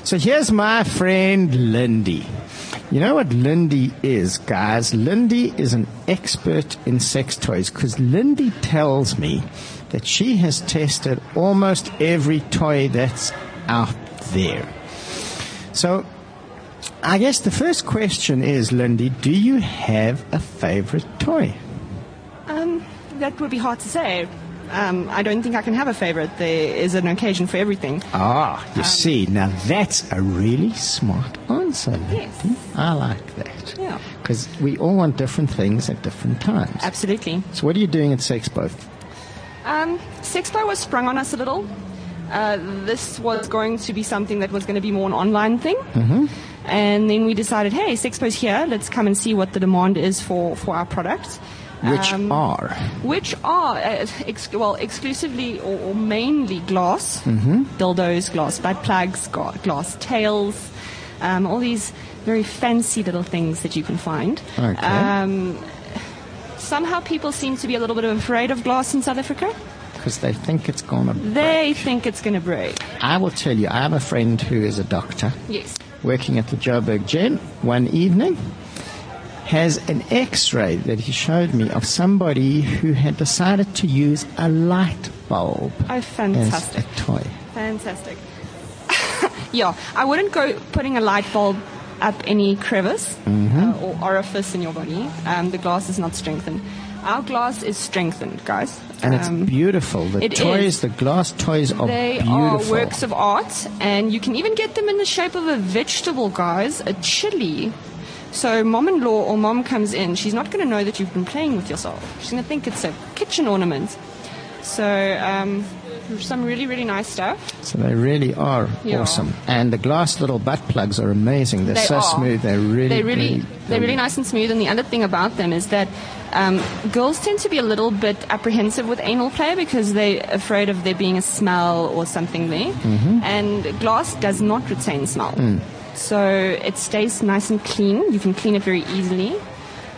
So here's my friend Lindy. You know what Lindy is, guys? Lindy is an expert in sex toys because Lindy tells me that she has tested almost every toy that's out there. So I guess the first question is, Lindy, do you have a favorite toy? Um, that would be hard to say. Um, I don't think I can have a favorite. There is an occasion for everything. Ah, Um, you see, now that's a really smart answer, Lindy. Yes. I like that. Yeah. Because we all want different things at different times. Absolutely. So what are you doing at Sexpo? Um, Sexpo was sprung on us a little. Uh, this was going to be something that was going to be more an online thing. Mm-hmm. And then we decided, hey, Sexpo's here. Let's come and see what the demand is for, for our products. Which Um, are? which are uh, ex- well exclusively or, or mainly glass dildos, glass butt plugs, glass tails, um, all these very fancy little things that you can find. Okay. Um, somehow people seem to be a little bit afraid of glass in South Africa. Because they think it's going to They think it's going to break. I will tell you, I have a friend who is a doctor Yes. working at the Joburg Gen one evening has an x-ray that he showed me of somebody who had decided to use a light bulb Oh, as fantastic. a toy. Fantastic. yeah, I wouldn't go putting a light bulb up any crevice uh, or orifice in your body. Um, the glass is not strengthened. Our glass is strengthened, guys. And it's Um, beautiful. The it toys, is. the glass toys are They beautiful. are works of art, and you can even get them in the shape of a vegetable, guys, a chili. So, mom in law or mom comes in, she's not going to know that you've been playing with yourself. She's going to think it's a kitchen ornament. So, um, some really, really nice stuff. So they really are Yeah. awesome. And the glass little butt plugs are amazing. They're They so are. smooth. They're really, they're really, really they're really nice and smooth. And the other thing about them is that um, girls tend to be a little bit apprehensive with anal play because they're afraid of there being a smell or something there. Mm-hmm. And glass does not retain smell, Mm. So it stays nice and clean. You can clean it very easily.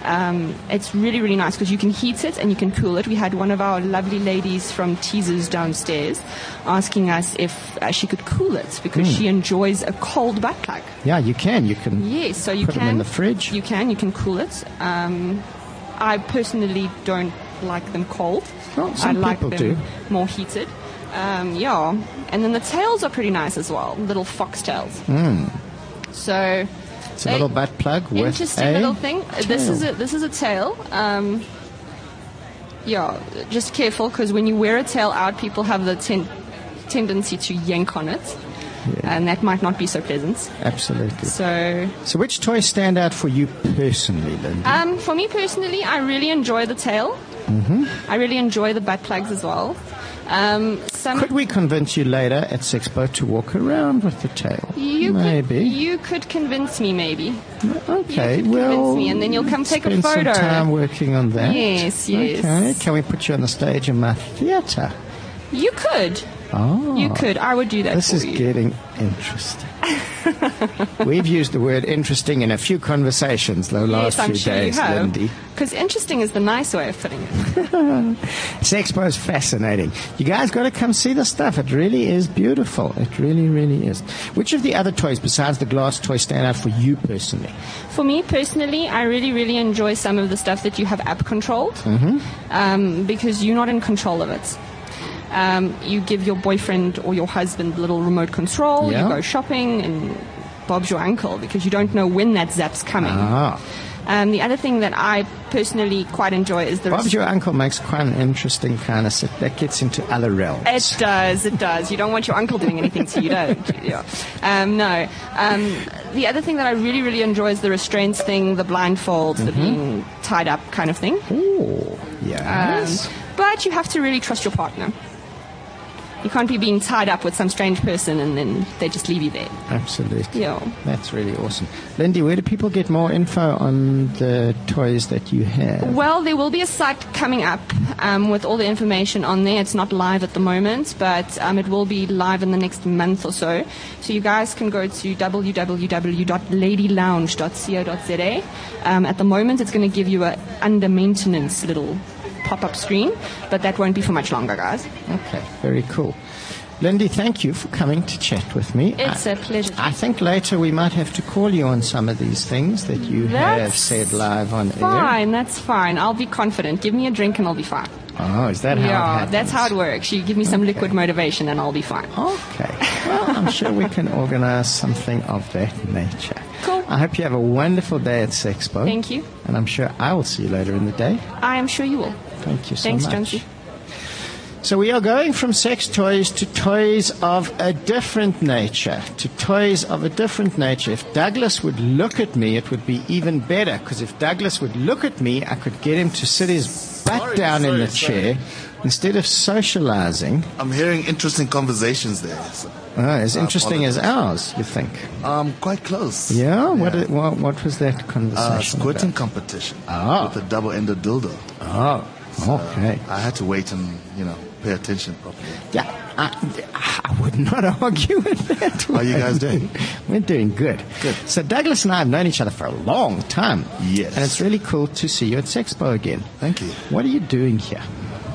Um, it's really, really nice because you can heat it and you can cool it. We had one of our lovely ladies from Teazers downstairs asking us if uh, she could cool it because Mm. she enjoys a cold butt plug. Yeah, you can. You can. Yes, so you Put can in the fridge? You can. You can cool it. Um, I personally don't like them cold. Well, some I like people them do. more heated. Um, yeah, and then the tails are pretty nice as well, little foxtails. Hmm. So It's a little butt plug with a interesting a little thing. Uh, This is a this is a tail. Um, yeah, just careful because when you wear a tail out, people have the ten- tendency to yank on it. and that might not be so pleasant. Absolutely. So, So, which toys stand out for you personally, Lindy? um, for me personally, I really enjoy the tail. Mm-hmm. I really enjoy the butt plugs as well. Um, some Could we convince you later at Sexpo to walk around with the tail? you Maybe. could you could convince me maybe. Mm, okay, you could well. convince me and then you'll come take a spend photo. Some time working on that. Yes, yes. Okay, can we put you on the stage in my theatre? You could. Oh. You could. I would do that This is you. getting interesting. We've used the word interesting in a few conversations the last yes, few sure days. Lindy. Because interesting is the nice way of putting it. Sexpo is fascinating. You guys got to come see the stuff. It really is beautiful. It really, really is. Which of the other toys besides the glass toy stand out for you personally? For me personally, I really, really enjoy some of the stuff that you have app controlled Mm-hmm. um, because you're not in control of it. Um, you give your boyfriend or your husband little remote control. Yeah. You go shopping and Bob's your uncle because you don't know when that zap's coming. Ah. Um, the other thing that I personally quite enjoy is the Bob's your uncle makes quite an interesting kind of set That gets into other realms. It does, it does. You don't want your uncle doing anything to you, don't you? Yeah. Um, no. Um, the other thing that I really, really enjoy is the restraints thing, the blindfolds, the being tied up kind of thing. Oh, yes. but you have to really trust your partner. You can't be being tied up with some strange person and then they just leave you there. Absolutely. Yeah. That's really awesome. Lindy, where do people get more info on the toys that you have? Well, there will be a site coming up um, with all the information on there. It's not live at the moment, but um, it will be live in the next month or so. So you guys can go to www.ladylounge.co.za. Um, at the moment, it's going to give you a under maintenance little pop-up screen, but that won't be for much longer, guys. Okay, very cool. Lindy, thank you for coming to chat with me. It's I, a pleasure. I think later we might have to call you on some of these things that you have said live on air. Fine, that's fine. I'll be confident. Give me a drink and I'll be fine. Oh, is that how it yeah, that's how it works. You give me some liquid motivation and I'll be fine. Okay. Well, I'm sure we can organize something of that nature. Cool. I hope you have a wonderful day at Sexpo. Thank you. And I'm sure I will see you later in the day. I am sure you will. Thank you so Thanks, much. Jonesy. So we are going from sex toys to toys of a different nature, to toys of a different nature. If Douglas would look at me, it would be even better, because if Douglas would look at me, I could get him to sit his butt Sorry, down in the sorry. chair instead of socializing. I'm hearing interesting conversations there. So, Oh, as interesting as ours, you think? um, quite close. Yeah? What, Yeah. i- what, what was that conversation Uh, squirting about? competition Ah. with a double-ended dildo. Oh, okay. I had to wait and you know pay attention properly. Yeah, I, I would not argue with that. How you guys doing? We're doing good. Good. So Douglas and I have known each other for a long time. Yes. And it's really cool to see you at Sexpo again. Thank you. What are you doing here?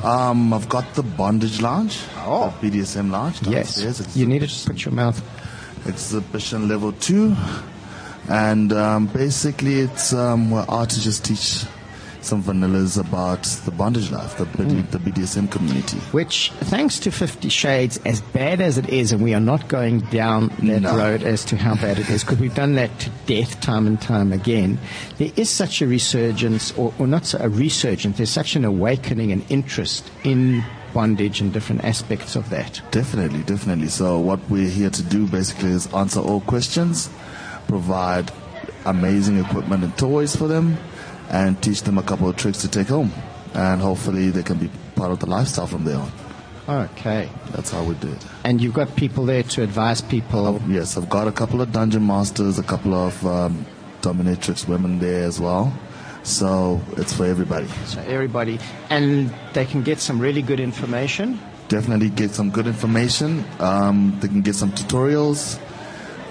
Um, I've got the bondage lounge, Oh. the BDSM lounge Yes. downstairs. It's You need to put your mouth. exhibition level two, and um, basically it's um, where artists teach some vanillas about the bondage life, the, BD, Hmm. the BDSM community. Which, thanks to Fifty Shades, as bad as it is, and we are not going down that No. road as to how bad it is, because we've done that to death time and time again, there is such a resurgence, or, or not so- a resurgence, there's such an awakening and interest in bondage and different aspects of that. Definitely, definitely. So what we're here to do basically is answer all questions, provide amazing equipment and toys for them, and teach them a couple of tricks to take home. And hopefully they can be part of the lifestyle from there on. Okay. That's how we do it. And you've got people there to advise people. Yes, I've got a couple of dungeon masters, a couple of um, dominatrix women there as well. So it's for everybody. So everybody, and they can get some really good information. Definitely get some good information. Um, they can get some tutorials.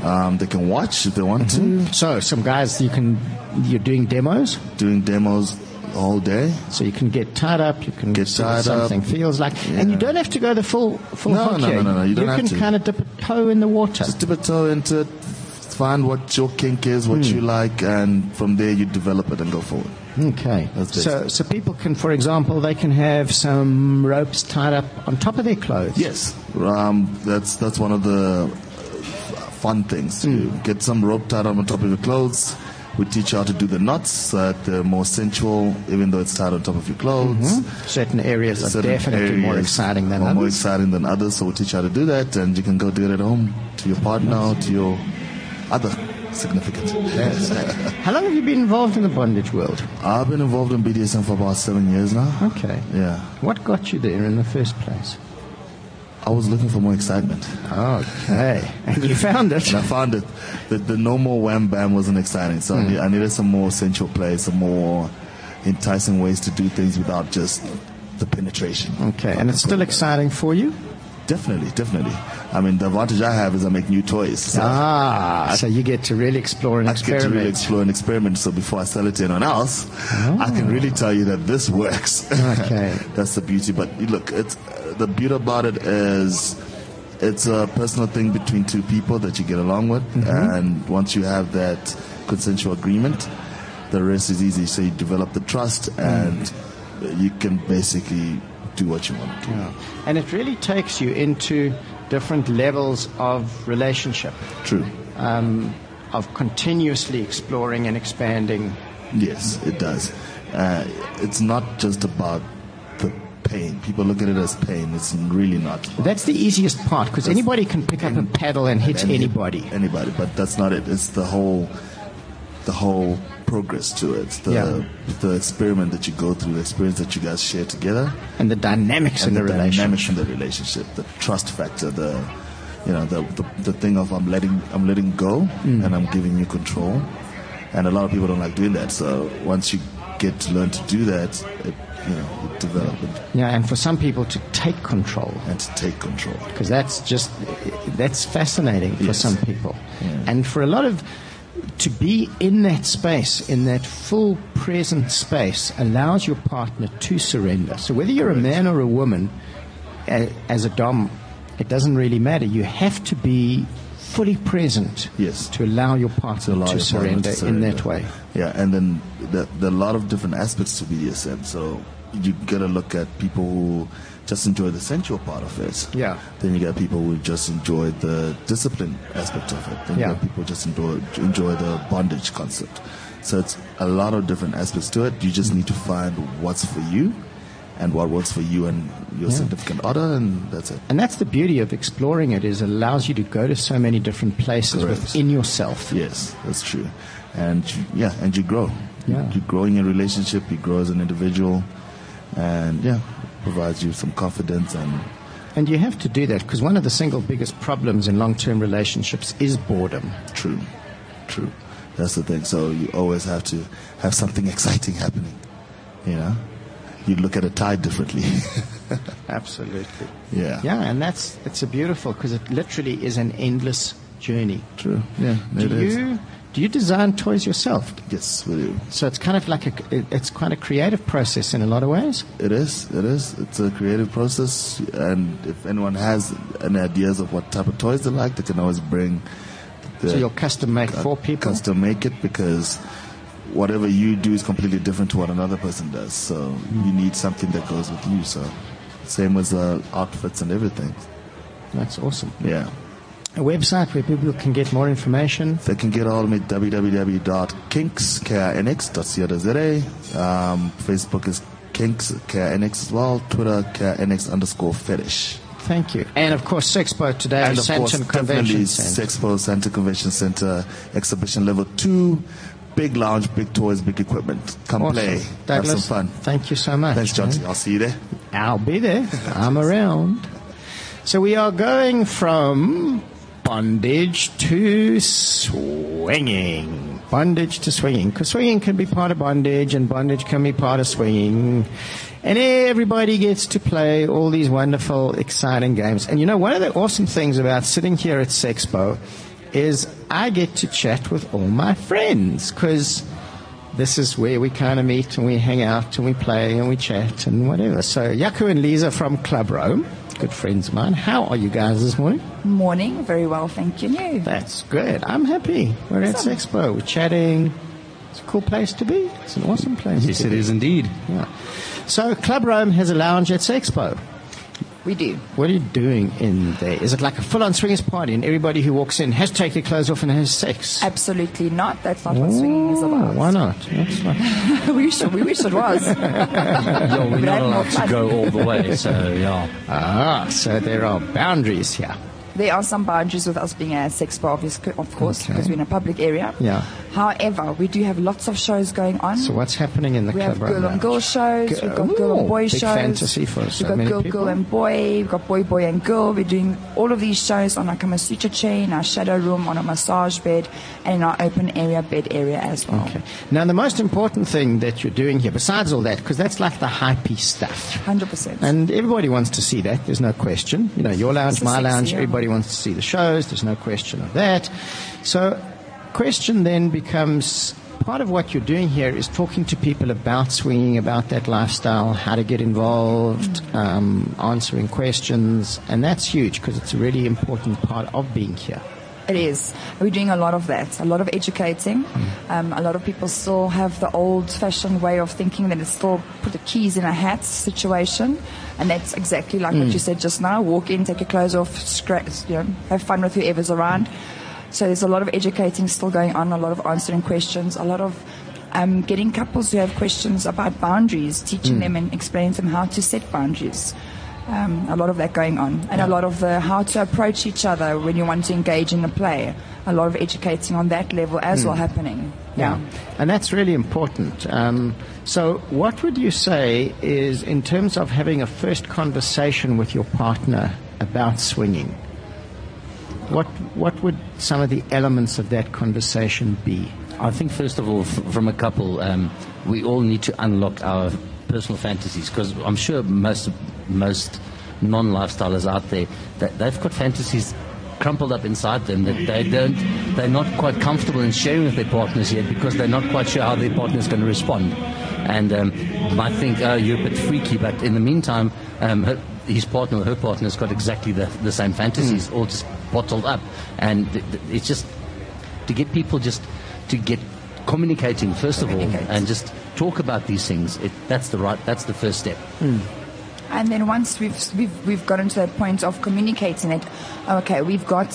Um, they can watch if they want to. So some guys, you can, you're doing demos. Doing demos all day. So you can get tied up, you can Get see tied something up. feels like, and you don't have to go the full full No, no, no, no, no, you don't have can to. kind of dip a toe in the water. Just dip a toe into it, find what your kink is, what you like, and from there you develop it and go forward. Okay. That's So so people can, for example, they can have some ropes tied up on top of their clothes. Yes, um, that's that's one of the fun things. to do. Hmm. Get some rope tied on the top of your clothes, We teach you how to do the knots so that they're more sensual, even though it's tied on top of your clothes. Mm-hmm. Certain areas are Certain definitely more exciting than are more others. exciting than others. So we teach you how to do that, and you can go do it at home to your partner or to your other significant. How long have you been involved in the bondage world? I've been involved in BDSM for about seven years now. Okay. Yeah, What got you there in the first place? I was looking for more excitement. Okay. And you found it. And I found it. The, the no more wham bam wasn't exciting. So I, need, I needed some more sensual play, some more enticing ways to do things without just the penetration. Okay. And it's still exciting for you? Definitely, definitely. I mean, the advantage I have is I make new toys. So Ah, so you get to really explore and I get to really experiment. explore and experiment. So before I sell it to anyone else, I can really tell you that this works. Okay. That's the beauty. But look, it's the beauty about it is it's a personal thing between two people that you get along with, and once you have that consensual agreement, the rest is easy. So you develop the trust, and you can basically do what you want to do. And it really takes you into different levels of relationship, True. um, of continuously exploring and expanding. Yes, it does. Uh, it's not just about pain. People look at it as pain. It's really not. That's the easiest part because anybody can pick up a paddle and hit Any- anybody. Anybody, but that's not it. It's the whole, the whole progress to it. The Yeah. the experiment that you go through, the experience that you guys share together, And the dynamics and in the, relationship. dynamics in the relationship, the trust factor, the you know the the, the thing of I'm letting I'm letting go Mm. and I'm giving you control, and a lot of people don't like doing that. So once you get to learn to do that, it you know you develop Yeah, and for some people to take control. and to take control. because that's just that's fascinating for Yes. some people Yeah. and for a lot of to be in that space in that full present space allows your partner to surrender so whether you're a man or a woman as a dom it doesn't really matter you have to be fully present Yes. to allow your partner to, your surrender, to in that way Yeah, and then the, there are a lot of different aspects to BDSM. So you got to look at people who just enjoy the sensual part of it. Yeah. Then you got people who just enjoy the discipline aspect of it. Then Yeah. you got people just enjoy enjoy the bondage concept. So it's a lot of different aspects to it. You just need to find what's for you and what works for you and your significant other, and that's it. and that's the beauty of exploring it is it allows you to go to so many different places Correct. within yourself Yes, that's true. And you, yeah, and you grow. Yeah. You grow in your relationship, you grow as an individual, and yeah, provides you some confidence and And you have to do that because one of the single biggest problems in long term relationships is boredom. true, true. That's the thing. So you always have to have something exciting happening. You know, you look at a tide differently. Absolutely. yeah. Yeah, and that's it's a beautiful because it literally is an endless journey. True. Yeah. Do it is. you do you design toys yourself? Yes, we do. So it's kind of like a it's quite a creative process in a lot of ways. It is. It is. It's a creative process, and if anyone has any ideas of what type of toys they like, they can always bring. The So you'll custom make for people. Custom make it because whatever you do is completely different to what another person does. So you need something that goes with you. So same with uh, outfits and everything. That's awesome. Yeah. A website where people can get more information. They can get all of me at www.kinks.co.za. Um, Facebook is kinks KNX as well. Twitter KNX underscore fetish. Thank you. And of course, Sexpo today, and of course, Sandton definitely Convention Center. Sexpo Sandton Convention Center exhibition level two. Big lounge, big toys, big equipment. Come Awesome. play, Douglas, have some fun. Thank you so much. Thanks, John. I'll see you there. I'll be there. I'm around. So we are going from bondage to swinging. Bondage to swinging. Because swinging can be part of bondage and bondage can be part of swinging. And everybody gets to play all these wonderful, exciting games. And you know, one of the awesome things about sitting here at Sexpo is I get to chat with all my friends because this is where we kind of meet and we hang out and we play and we chat and whatever. So Jaco and Lisa from Club Rome, good friends of mine. How are you guys this morning? Morning, very well, thank you. And you? That's good. I'm happy. We're at Awesome. Sexpo. We're chatting. It's a cool place to be. It's an awesome place. Yes, to it be. is indeed. Yeah. So Club Rome has a lounge at Sexpo. We do. What are you doing in there? Is it like a full-on swingers party, and everybody who walks in has to take their clothes off and has sex? Absolutely not. That's not what swinging is about. why not? That's not we wish we wish it was. Yeah, we're not allowed to go all the way, so yeah. ah, so there are boundaries here. There are some boundaries with us being a sex bar, obvious- of course, Okay. because we're in a public area. Yeah. However, we do have lots of shows going on. So what's happening in the we club have right girl on girl shows. Girl- we've got girl Ooh, and boy big shows. fantasy for so we've got many girl, people. girl and boy. We've got boy, boy and girl. We're doing all of these shows on our Kama Sutra chair, in our shadow room, on a massage bed, and in our open area bed area as well. Okay. Now, the most important thing that you're doing here, besides all that, because that's like the hypey stuff, Hundred percent. and everybody wants to see that. There's no question. You know, your lounge, my sexy, lounge, yeah. everybody wants to see the shows. There's no question of that. So, question then becomes part of what you're doing here is talking to people about swinging, about that lifestyle, how to get involved, um, answering questions, and that's huge because it's a really important part of being here. It is. We're doing a lot of that, a lot of educating. Um, a lot of people still have the old fashioned way of thinking that it's still put the keys in a hat situation. And that's exactly like what you said just now. Walk in, take your clothes off, scratch, you know, have fun with whoever's around. So there's a lot of educating still going on, a lot of answering questions, a lot of um, getting couples who have questions about boundaries, teaching them and explaining to them how to set boundaries. Um, a lot of that going on, and a lot of the how to approach each other when you want to engage in a play. A lot of educating on that level as well happening. Yeah, and that's really important. Um, so, what would you say is, in terms of having a first conversation with your partner about swinging, what what would some of the elements of that conversation be? I think, first of all, f- from a couple, um, we all need to unlock our personal fantasies because I'm sure most most non-lifestylers out there that they've got fantasies crumpled up inside them that they don't they're not quite comfortable in sharing with their partners yet because they're not quite sure how their partner is going to respond and um, might think oh you're a bit freaky but in the meantime um, her, his partner or her partner has got exactly the, the same fantasies all just bottled up. And th- th- it's just to get people just to get communicating first of all and just talk about these things it, that's the right that's the first step. Hmm. And then once we've, we've, we've gotten to that point of communicating it, okay, we've got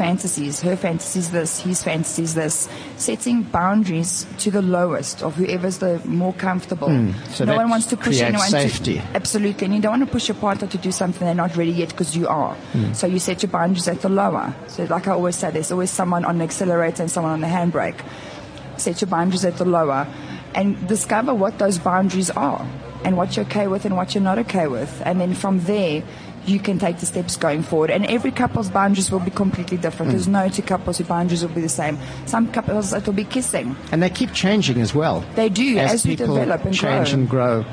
fantasies, her fantasies this, his fantasies this, setting boundaries to the lowest of whoever's the more comfortable. Hmm. so no one wants to push anyone safety. to absolutely, and you don't want to push your partner to do something they're not ready yet because you are. Hmm. So you set your boundaries at the lower. So like I always say, there's always someone on the accelerator and someone on the handbrake. Set your boundaries at the lower, and discover what those boundaries are and what you're okay with and what you're not okay with. And then from there, you can take the steps going forward. And every couple's boundaries will be completely different. There's no two couples whose boundaries will be the same. Some couples, it will be kissing. And they keep changing as well. They do, as we people develop and change grow. and grow.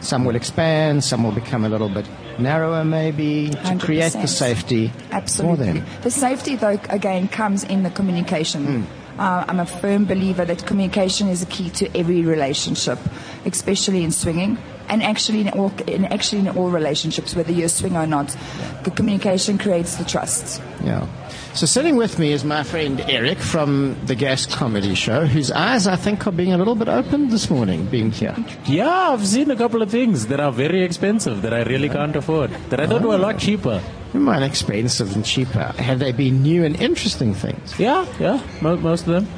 Some will expand, some will become a little bit narrower, maybe, to create the safety Absolutely. for them. The safety, though, again, comes in the communication. Hmm. Uh, I'm a firm believer that communication is a key to every relationship, especially in swinging. And actually, in all, in actually in all relationships, whether you're a swinger or not, the communication creates the trust. Yeah. So sitting with me is my friend Eric from the Gas Comedy Show, whose eyes I think are being a little bit opened this morning, being here. Yeah, I've seen a couple of things that are very expensive that I really can't afford. That I thought were a lot cheaper. They might be expensive and cheaper. Have they been new and interesting things? Yeah, yeah, mo- most of them.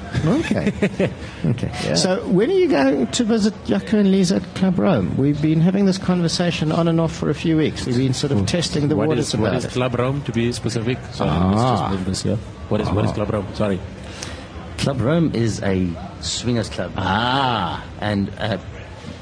Okay. okay. So when are you going to visit Jaco and Lisa at Club Rome? We've been having this conversation on and off for a few weeks. We've been sort of testing the What waters is, about what is. Club Rome, to be specific? Sorry, Ah. let's just move this here. What is, what is Ah. Club Rome? Sorry. Club Rome is a swingers club. Ah. And uh,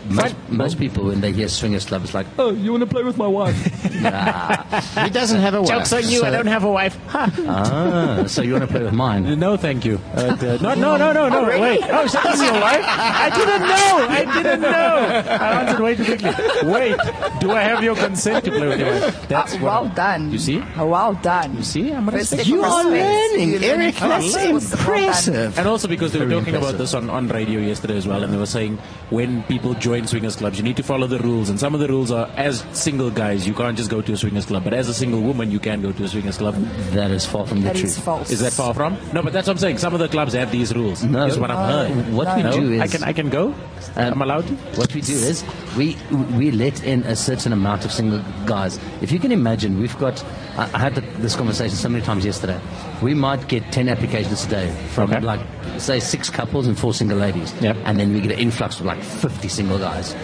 most, most people, when they hear swingers club, it's like, oh, you want to play with my wife? nah. He doesn't have a wife. Joke's on you, I don't have a wife. ah, so you want to play with mine? No, thank you. Uh, uh, no, no, no, no, no. Wait. Oh, so this is your wife? I didn't know. I didn't know. I answered way too quickly. Wait. Do I have your consent to play with your wife? That's Uh, well I'm- done. You see? Uh, well done. You see? I'm gonna First stick step You are respect. learning, You're Eric. learning. That's Well done. impressive. And also because they were Very talking about this on, on radio yesterday as well, and they were saying when people join swingers clubs, you need to follow the rules. And some of the rules are as single guys, you can't just go to a swingers club, but as a single woman, you can go to a swingers club. That is far from the That truth. is false. Is that far from? No, but that's what I'm saying. Some of the clubs have these rules. No. is what I've heard. What we do is I can I can go. Um, I'm allowed to. What we do is we we let in a certain amount of single guys. If you can imagine, we've got. I I had the, this conversation so many times yesterday. We might get ten applications a day from Okay. like say six couples and four single ladies, Yep. and then we get an influx of like fifty single guys.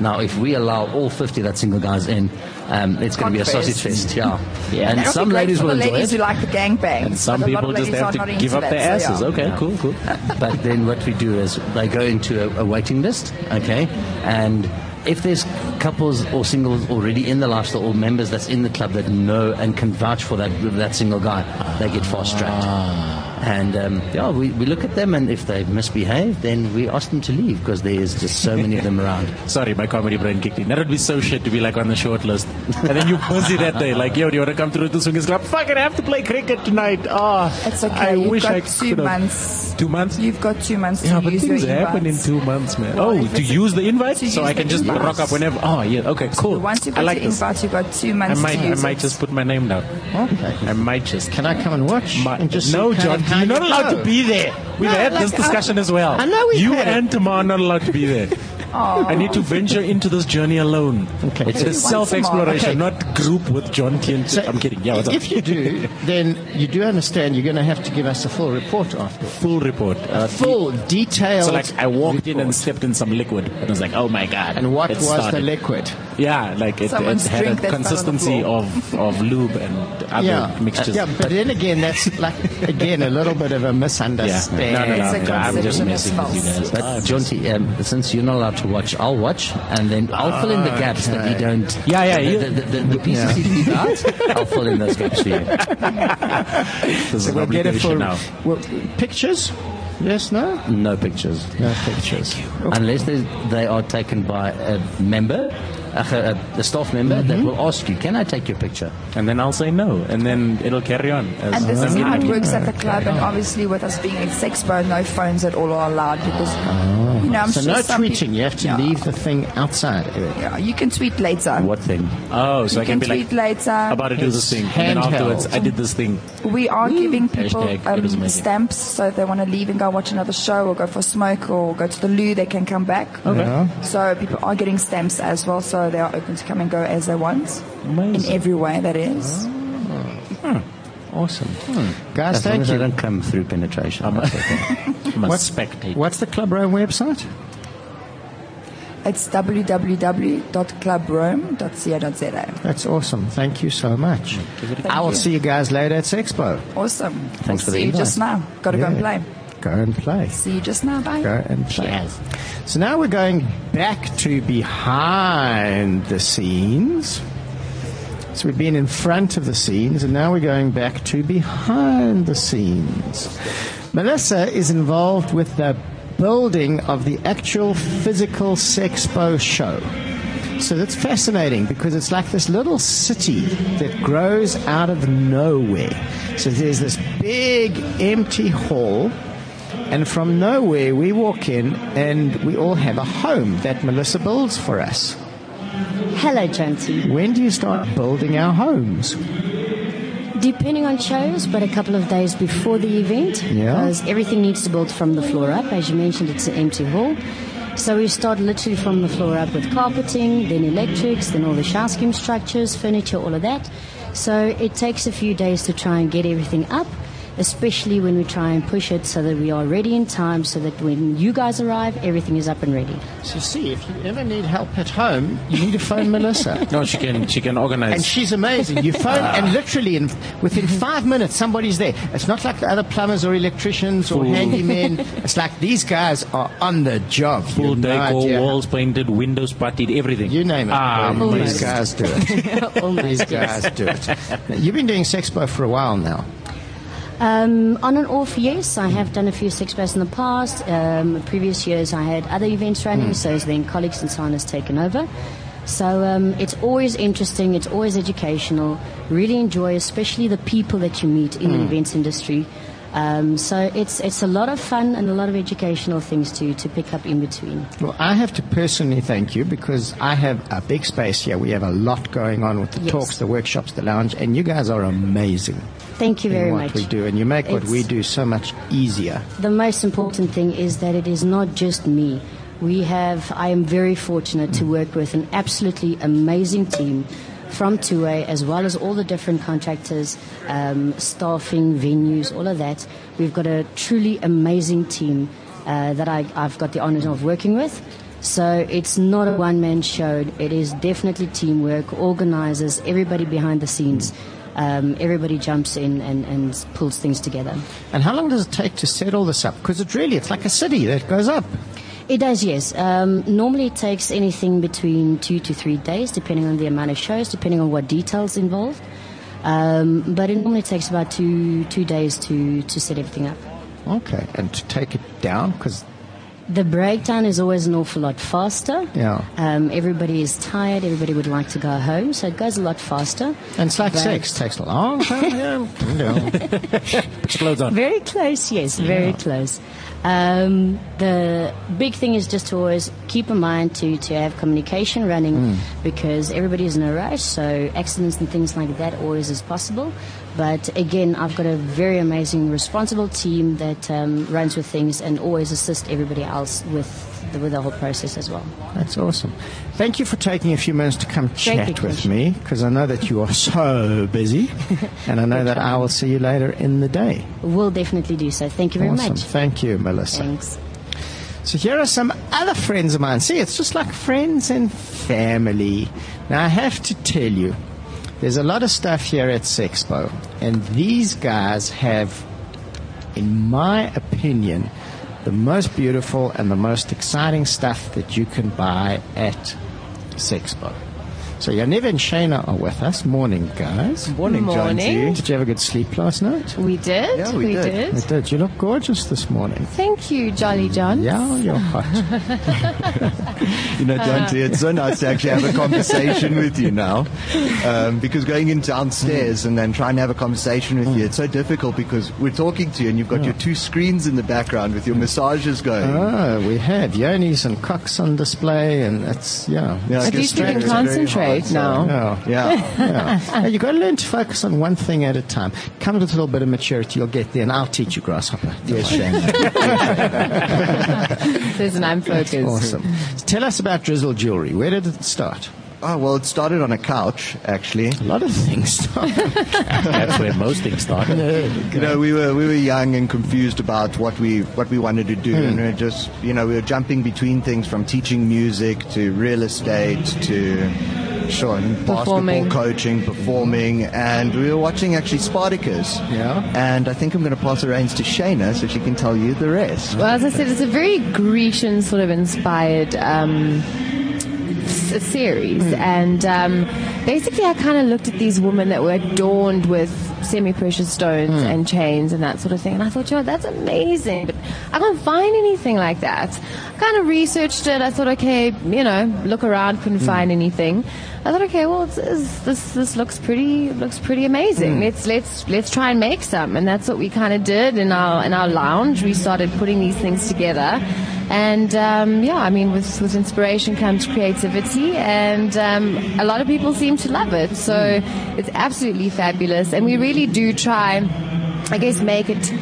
Now, if we allow all 50 that single guys in, um, it's going to be a sausage fest. Yeah, Yeah. And some ladies will the enjoy ladies it. who like the gangbang. And some but a lot people just have to give up that, their so asses. yeah. Okay, cool, cool. But then what we do is they go into a, a waiting list, okay, and if there's couples or singles already in the lifestyle or members that's in the club that know and can vouch for that that single guy, they get fast tracked. And um, yeah, we, we look at them, and if they misbehave, then we ask them to leave because there's just so many of them around. Sorry, my comedy brain kicked in. That would be so shit to be like on the short list. And then you're busy that day. Like, yo, do you want to come through the swingers club? Fucking I have to play cricket tonight. Oh, It's okay. I You've wish got I two could have. months. Two months? You've got two months to Yeah, but use your things happen in two months, man. Well, oh, to use the invite? to So use I can just invites. rock up whenever. Oh, yeah, okay, cool. Once you've I got like your this. invite, you've got two I months might, to I might it. just put my name down. Okay. I might just. Can I come and watch? My, and just no, see kind John, of how you're not allowed to be there. We've No, had like, this discussion as well. I know we've You had and Tamar are not allowed to be there. I need to venture into this journey alone. Okay. It's a self-exploration, month. not group with John Kent. So I'm kidding. Yeah, what's up? If you do, then you do understand you're going to have to give us a full report after. full report. Uh, Full, detailed. So like I walked in and report. stepped in some liquid, and I was like, "Oh my god!" And what was the liquid? Yeah, like it, it had a drink that fell on the consistency of, of lube and other yeah, mixtures. yeah, but then again, that's like again a little bit of a Yeah. misunderstanding. No, no, no. It's a I'm just conception messing of with you guys. But John, T, um, since you're not allowed to watch, I'll watch, and then I'll fill in the gaps that you don't. Yeah, yeah, The, you- the, the, the, the pieces you leave out, I'll fill in those gaps for you. This So an we'll get it for now. well, pictures. Yes, no, No pictures. no pictures. Unless they, they are taken by a member, a, a, a staff member that Mm-hmm. will ask you, "Can I take your picture?" And then I'll say no, and then it'll carry on. As And this is how it works at the club, and obviously with us being a Sexpo, no phones at all are allowed because, you know, I'm Oh. so sure no tweeting. peop- you have to yeah. leave the thing outside. Yeah, you can tweet later. What thing? Oh, so you I can, can be tweet like later. about to do this thing, and then Handheld. afterwards I did this thing. We are giving people Hashtag um, stamps, so if they want to leave and go watch another show or go for a smoke or go to the loo, they can come back. Okay. So people are getting stamps as well, so they are open to come and go as they want. In every way, that is. Ah. Awesome. Hmm. Guys, As long thank as they you. don't come through penetration. that's okay. I'm a What's, spectator. what's the Club Rome website? It's www.clubrome.co.za. That's awesome. Thank you so much. I will you. see you guys later at Expo. Awesome. Thanks for the See you just now. Got to go and play. Go and play. See you just now. Bye. Go and play. So now we're going back to behind the scenes. So we've been in front of the scenes, and now we're going back to behind the scenes. Melissa is involved with the building of the actual physical Sexpo show. So that's fascinating because it's like this little city that grows out of nowhere. So there's this big empty hall, and from nowhere we walk in and we all have a home that Melissa builds for us. Hello, Jonty. When do you start building our homes? Depending on shows, but a couple of days before the event, Yeah. because everything needs to build from the floor up. As you mentioned, it's an empty hall. So we start literally from the floor up with carpeting, then electrics, then all the shower scheme structures, furniture, all of that. So it takes a few days to try and get everything up, especially when we try and push it so that we are ready in time so that when you guys arrive, everything is up and ready. So see, if you ever need help at home, you need to phone Melissa. No, she can she can organize. And she's amazing. You phone, and literally in, within five minutes, somebody's there. It's not like the other plumbers or electricians or Full- handymen. It's like these guys are on the job. full You've no decor, walls painted, windows puttied, everything. You name it. Ah, These guys do it. These guys do it. You've been doing Sexpo for a while now. Um, on and off, yes. I have done a few Sexpos in the past. Um, previous years, I had other events running, so then colleagues and so on has taken over. So um, it's always interesting. It's always educational. Really enjoy, especially the people that you meet in the Mm. events industry. Um, so it's it's a lot of fun and a lot of educational things to to pick up in between. Well, I have to personally thank you because I have a big space here. We have a lot going on with the Yes. talks, the workshops, the lounge, and you guys are amazing. Thank you very in what much. we do, and you make what It's- we do so much easier. The most important thing is that it is not just me. We have, I am very fortunate to work with an absolutely amazing team from Tuway, as well as all the different contractors, um, staffing, venues, all of that. We've got a truly amazing team uh, that I, I've got the honor of working with. So it's not a one man show. It is definitely teamwork, organizers, everybody behind the scenes. Um, everybody jumps in and, and pulls things together. And how long does it take to set all this up? Because it's really, it's like a city that goes up. It does, yes. Um, normally it takes anything between two to three days, depending on the amount of shows, depending on what details involved. Um, but it normally takes about two two days to, to set everything up. Okay, and to take it down, because The breakdown is always an awful lot faster. yeah, Um, everybody is tired. Everybody would like to go home, so it goes a lot faster. and it's like sex, takes a long time. yeah. Explodes on. Very close, yes, very close. Um, the big thing is just to always keep in mind to, to have communication running Mm. because everybody is in a rush, so accidents and things like that always is possible. But again, I've got a very amazing, responsible team that um, runs with things and always assist everybody else with the, with the whole process as well. That's awesome. Thank you for taking a few minutes to come Thank you, chat with me, because I know that you are so busy, and I know that I will see you later in the day. We'll definitely do so. Thank you very awesome. much. Thank you, Melissa. Thanks. So here are some other friends of mine. See, it's just like friends and family. Now I have to tell you, there's a lot of stuff here at Sexpo, and these guys have, in my opinion, the most beautiful and the most exciting stuff that you can buy at Sexpo. So Yaniv and Shayna are with us. Morning, guys. Morning, Morning. Jonesy. Did you have a good sleep last night? We did. Yeah, we did. We did. You look gorgeous this morning. Thank you, Jolly John. Yeah, you're hot. You know, Dante, it's so nice to actually have a conversation with you now. Um, because going in downstairs and then trying to have a conversation with you, it's so difficult because we're talking to you and you've got your two screens in the background with your massages going. Oh, we have yonis and cocks on display, and that's yeah. Yeah, I At guess least we can concentrate hard, so- now. Yeah, Yeah. yeah. Now, you got to learn to focus on one thing at a time. Come with a little bit of maturity, you'll get there, and I'll teach you, grasshopper. Yes, Shane. Listen, I'm focused. Awesome. Tell us about Drizzle Jewelry. Where did it start? Oh, well, it started on a couch, actually. A lot of things start. That's where most things start. You know, we were we were young and confused about what we what we wanted to do, Hmm. and we were just you know we were jumping between things from teaching music to real estate to sure and Performing. basketball coaching, performing, and we were watching actually Spartacus. Yeah. And I think I'm going to pass the reins to Shayna so she can tell you the rest. Well, as I said, it's a very Grecian sort of inspired um, s- series, and um, basically, I kind of looked at these women that were adorned with semi-precious stones and chains and that sort of thing, and I thought, you know, that's amazing, but I can't find anything like that. I kind of researched it. I thought, okay, you know, look around, couldn't find anything. I thought, okay, well, it's, it's, this this looks pretty looks pretty amazing. Let's let's let's try and make some, and that's what we kind of did in our in our lounge. We started putting these things together, and um, yeah, I mean, with with inspiration comes creativity, and um, a lot of people seem to love it. So it's absolutely fabulous, and we really do try, I guess, make it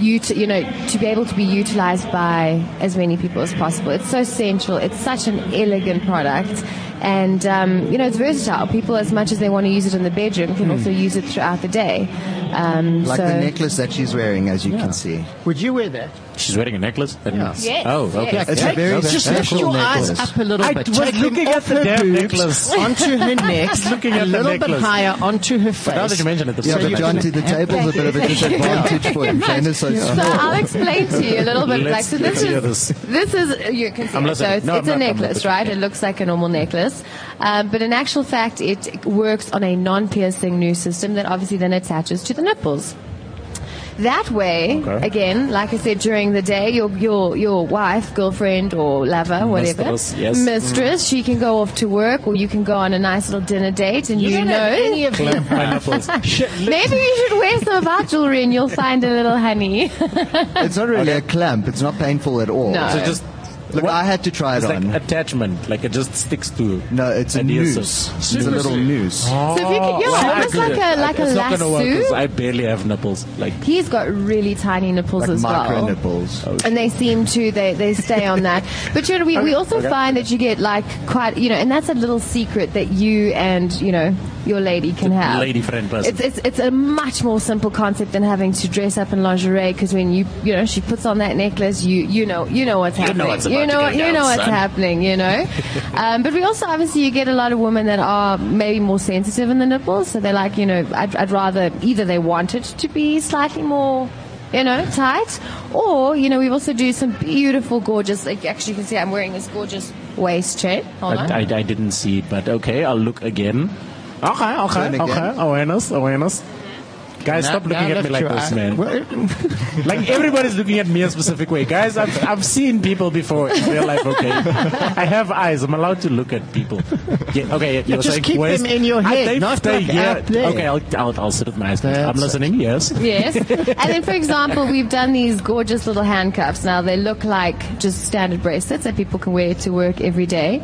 ut- you know, to be able to be utilized by as many people as possible. It's so central. It's such an elegant product. And, um, you know, it's versatile. People, as much as they want to use it in the bedroom, can also use it throughout the day. Um, Like so the necklace that she's wearing, as you can see. Would you wear that? She's wearing a necklace? Yes. Yes, Oh, okay. yes. It's a very Just lift special your eyes necklace. up a little I bit. was looking at the her damn necklace. onto her neck, Looking a at the little bit higher onto her face. now that you mention it, the Yeah, So but you John, can- to the table's a bit of a disadvantage for him. Shayna's so So small. I'll explain to you a little bit. Like so, this is this. this is you can see. It. So it's, No, it's a not- I'm not necklace, right? It looks like a normal necklace, um, but in actual fact, it works on a non-piercing new system that obviously then attaches to the nipples. That way, Okay. again, like I said, during the day, your your your wife, girlfriend, or lover, whatever, Mistress, yes. mistress, she can go off to work, or you can go on a nice little dinner date, and you, don't know. any of them. Clamp my nipples. Maybe you should wear some of our jewelry and you'll find a little honey. It's not really a clamp. It's not painful at all. No. So just Look, I had to try it It's on. like attachment, like it just sticks to. no, it's a adhesive. noose. It's a little noose. Oh. So if you could, yeah, well, almost I like a like a it's not gonna work 'cause lasso. I barely have nipples. Like He's got really tiny nipples Like as micro well. nipples. Oh, and they seem to they, they stay on that but you know we, we also Okay. find that you get like quite you know and that's a little secret that you and you know your lady can have lady friend person. it's, it's it's a much more simple concept than having to dress up in lingerie because when you you know she puts on that necklace you you know you know what's You know happening what's you know go you know what's son. happening you know um, but we also obviously you get a lot of women that are maybe more sensitive in the nipples so they're like you know I'd, I'd rather either they want it to be slightly more you know, tight. Or, you know, we also do some beautiful, gorgeous, like actually you can see I'm wearing this gorgeous waist chain. Hold on. I, I, I didn't see it, but okay, I'll look again. Okay, okay, okay. Awareness, awareness. Guys, Now- stop looking at me like this, eye- man. Like everybody's looking at me a specific way. Guys, I've, I've seen people before in real life, okay? I have eyes. I'm allowed to look at people. Yeah, okay, you Yeah, just saying keep waist- them in your head, they not stay like out there. Okay, I'll, I'll, I'll sit with my eyes. I'm That's it. listening, yes. Yes. and then, for example, we've done these gorgeous little handcuffs. Now, they look like just standard bracelets that people can wear to work every day.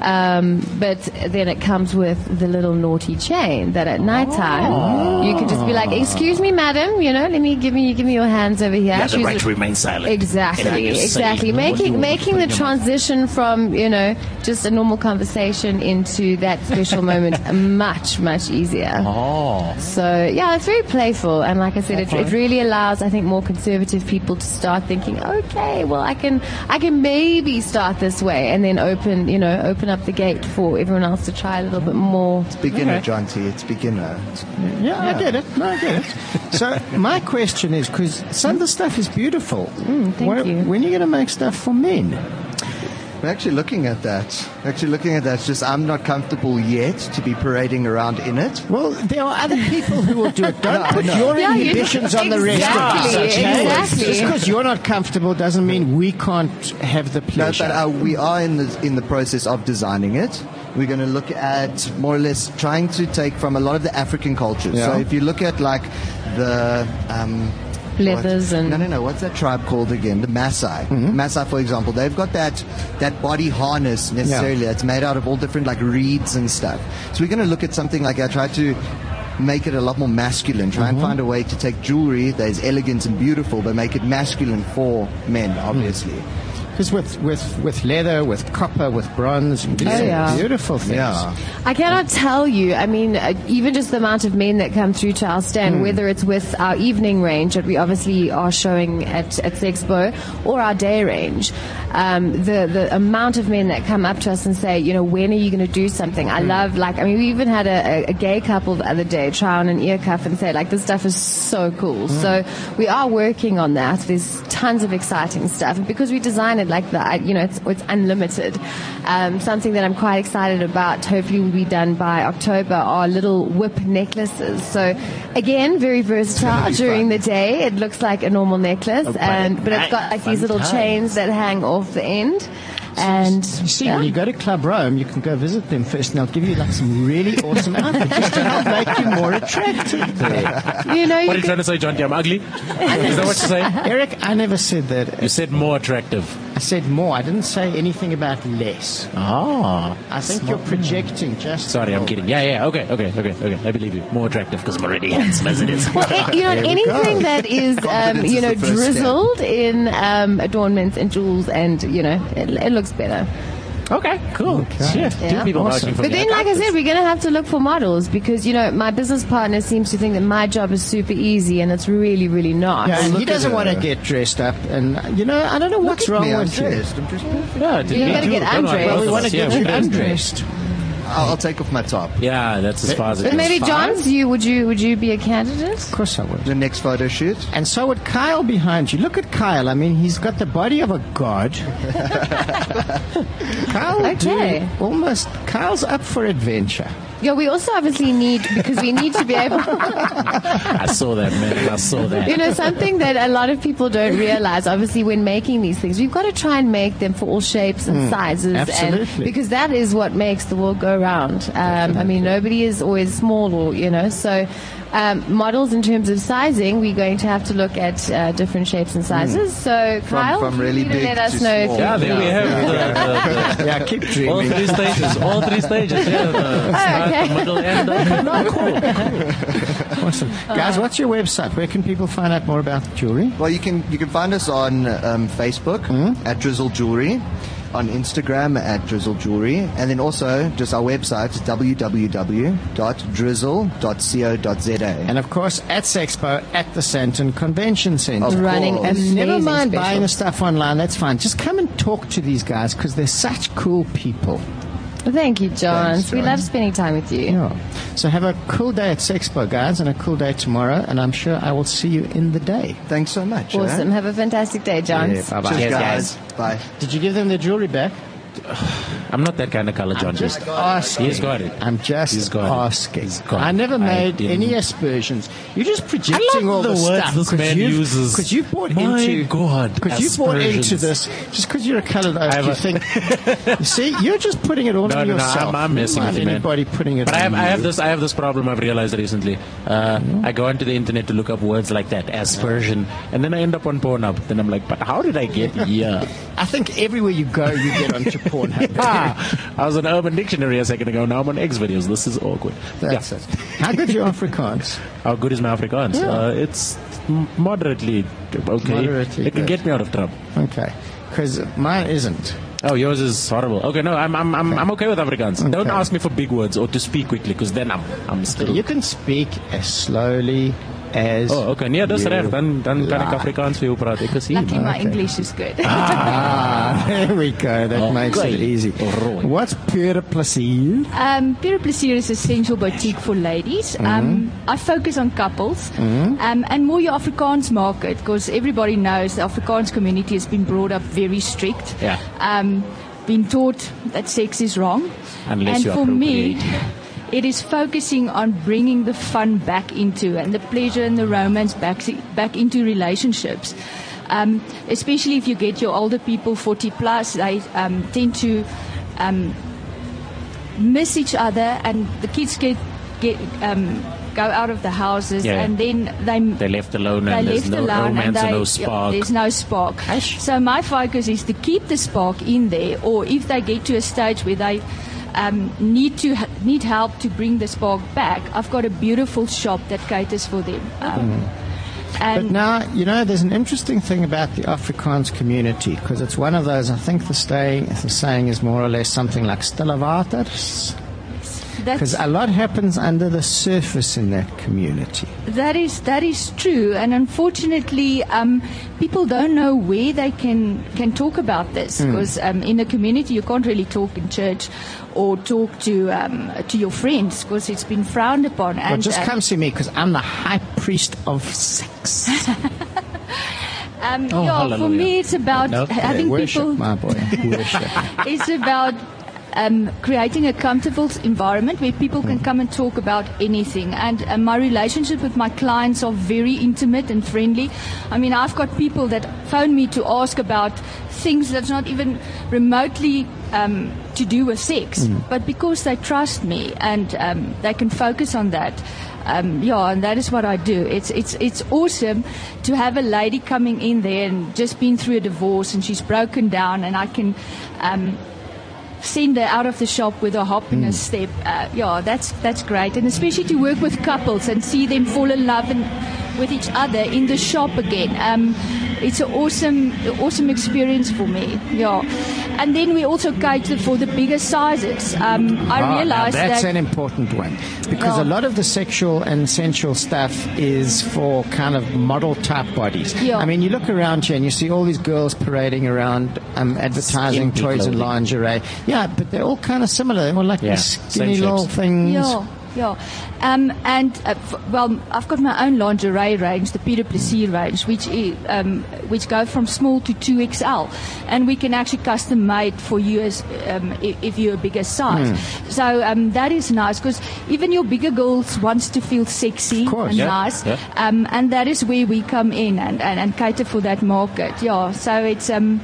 Um, but then it comes with the little naughty chain that at nighttime you can just be like, "Excuse me, madam, you know, let me give me give me your hands over here." You have the right to remain silent. Exactly, And you say exactly. what you Making want making to the bring them up. transition from you know just a normal conversation into that special moment much much easier. Oh. So yeah, it's very playful, and like I said, it, it really allows I think more conservative people to start thinking, okay, well I can I can maybe start this way, and then open you know open up the gate for everyone else to try a little bit more. It's beginner, Okay. Jonty. It's beginner. Yeah, I get it. No, I get it. So my question is, because some of the stuff is beautiful. Mm, thank When- you. When are you going to make stuff for men? We're actually looking at that. Actually looking at that. It's just I'm not comfortable yet to be parading around in it. Well, there are other people who will do it. Don't No, put know. your Yeah, you- inhibitions on the rest of us. Exactly, okay? exactly. Just because you're not comfortable doesn't mean we can't have the pleasure. No, pleasure. but uh, we are in the in the process of designing it. We're going to look at more or less trying to take from a lot of the African cultures. Yeah. So if you look at like the um, Leathers what- and- no, no, no. What's that tribe called again? The Maasai. Mm-hmm. Maasai, for example, they've got that that body harness necessarily. That's made out of all different like reeds and stuff. So we're going to look at something like I try to make it a lot more masculine. Try and mm-hmm. find a way to take jewelry that is elegant and beautiful, but make it masculine for men, obviously. Mm-hmm. Because with, with, with leather, with copper, with bronze, you can do Oh, some yeah. beautiful things. Yeah. I cannot tell you. I mean, uh, even just the amount of men that come through to our stand, Hmm. whether it's with our evening range that we obviously are showing at at Sexpo, or our day range, um, the the amount of men that come up to us and say, you know, when are you going to do something? I love like. I mean, we even had a, a, a gay couple the other day try on an ear cuff and say, like, this stuff is so cool. Hmm. So we are working on that. There's tons of exciting stuff, and because we design it like that, you know, it's it's unlimited. Um, something that I'm quite excited about. Hopefully, will be done by October. Are little whip necklaces. So again, very versatile during the day. It looks like a normal necklace, Oh, and but it's got like these little chains that hang off the end. And You see, yeah. when you go to Club Rome, you can go visit them first, and they'll give you like some really awesome outfits just to help make you more attractive. There. you know, What you are you trying to say, John? I'm ugly? Is that what you're saying? Eric, I never said that. You said more attractive. I said more. I didn't say anything about less. Ah. I think you're projecting just. Sorry, I'm kidding. Yeah, yeah, okay, okay, okay, okay. I believe you. More attractive because I'm already handsome as it is. Well, a- you know, There we anything go. that is, um, you know, the first step. drizzled in um, adornments and jewels, and you know, it, it looks better. Okay, cool. Yeah, two people Awesome. vouching But then, like I said, we're going to have to look for models because you know my business partner seems to think that my job is super easy, and it's really, really not. Yeah, and he doesn't want to get dressed up, and you know, I don't know what's Look at wrong me, I'm with you. dressed. I'm just perfect. Yeah, You we gotta get undressed. Well, we want to get you undressed. I'll, I'll take off my top. Yeah, that's as far as it But goes. maybe. John's you would you would you be a candidate? Of course, I would. The next photo shoot. And so would Kyle behind you. Look at Kyle. I mean, he's got the body of a god. Kyle Okay. do almost. Kyle's up for adventure. Yeah, we also obviously need because we need to be able. I saw that, man. I saw that. You know, something that a lot of people don't realize, obviously, when making these things, we've got to try and make them for all shapes and sizes. And absolutely. because that is what makes the world go round. Um, I mean, nobody is always small or, you know, so Um, models in terms of sizing, we're going to have to look at uh, different shapes and sizes. So, From- Kyle, from really feel free to big let us to know if small. you Yeah, there we have the, the, the, Yeah, keep all three stages. All three stages. Yeah, the start, okay. the middle, and the no, cool. Awesome. Guys, what's your website? Where can people find out more about the jewelry? Well, you can you can find us on um, Facebook at Drizzle Jewelry, on Instagram at Drizzle Jewelry, and then also just our website www.drizzle.co.za. And of course, at Sexpo at the Sandton Convention Center. Of Running course. And never mind specials. buying the stuff online, that's fine. Just come and talk to these guys because they're such cool people. Thank you, John. Thanks, we love spending time with you. Yeah. So have a cool day at Sexpo, guys, and a cool day tomorrow, and I'm sure I will see you in the day. Thanks so much. eh? Awesome. Have a fantastic day, John. Yeah, bye-bye. Cheers, Cheers, guys. Bye. Did you give them their jewelry back? I'm not that kind of color, John. just asking. He's got it. I'm just He's got it. asking. He's got I never made didn't- any aspersions. You're just projecting all the words stuff this man uses. Because you bought My into God, Because you bought into this just because you're a coloured oak. You think? you see, you're just putting it all No, on no, no, yourself. I'm, I'm messing with you, man. Anybody putting it But I have, I have this, I have this problem I've realized recently. Uh, I go onto the internet to look up words like that, aspersion, and then I end up on Pornhub. Then I'm like, but how did I get here? I think everywhere you go, you get onto Pornhub. ah, I was on Urban Dictionary a second ago. Now I'm on X videos. This is awkward. That's Yeah. it. How good your Afrikaans? How good is my Afrikaans? Yeah. Uh, it's moderately okay. Moderately it can good. get me out of trouble. Okay, because mine isn't. Oh, yours is horrible. Okay, no, I'm I'm I'm, I'm okay with Afrikaans. Don't ask me for big words or to speak quickly, because then I'm I'm still. You can speak as slowly as. Oh, okay. Nee, dis you reg. Dan dan kan ek like. Afrikaans vir jou praat. Ek is hier. Lucky my Okay. English is good. Ah, there we go. That Okay. makes it easy. Alright. What's pure plezier? Um, Pure Plaisir is a sensual boutique for ladies. Um, I focus on couples um, and more your Afrikaans market because everybody knows the Afrikaans community has been brought up very strict. Yeah. Um, been taught that sex is wrong. Unless and you for me, appropriate. It is focusing on bringing the fun back into and the pleasure and the romance back, back into relationships. Um, especially if you get your older people, 40 plus, they um, tend to um, miss each other, and the kids get get um, go out of the houses, Yeah. and then they They're left alone they and left no alone and they, no spark. there's no spark. So my focus is to keep the spark in there, or if they get to a stage where they um, need to ha- need help to bring the spark back, I've got a beautiful shop that caters for them. Um, But and now, you know, there's an interesting thing about the Afrikaans community because it's one of those, I think the, staying, the saying is more or less something like stille waters. Because a lot happens under the surface in that community. that is that is true, and unfortunately, um, people don't know where they can can talk about this Hmm. because um, in a community you can't really talk in church or talk to um, to your friends because it's been frowned upon. Well, And just uh, come see me because I'm the high priest of sex. Um, Oh, yeah, for me, it's about No, having worship, people. my boy, worship. it's about um, creating a comfortable environment where people can come and talk about anything. And uh, my relationship with my clients are very intimate and friendly. I mean, I've got people that phone me to ask about things that's not even remotely um, to do with sex, Mm. but because they trust me and um, they can focus on that. Um, yeah, and that is what I do. It's it's it's awesome to have a lady coming in there and just been through a divorce and she's broken down, and I can um, send her out of the shop with a hop and a step. Uh, yeah, that's that's great, and especially to work with couples and see them fall in love and with each other in the shop again. Um, it's an awesome, awesome experience for me. Yeah, and then we also cater for the bigger sizes. Um, I Ah, now that's that an important one because Yeah. a lot of the sexual and sensual stuff is for kind of model type bodies. Yeah. I mean, you look around here and you see all these girls parading around um, advertising Skimpy toys and lingerie. Yeah, but they're all kind of similar. They're all like Yeah, skinny same little things. Yeah, yeah. Um, and uh, f- well, I've got my own lingerie range, the Peter Plaisir range, which i- um, which go from small to two XL, and we can actually custom made for you as um, if, if you're a bigger size. Hmm. So um, that is nice because even your bigger girls wants to feel sexy and Yeah, nice, yeah. um, and that is where we come in and, and, and cater for that market. Yeah, so it's um,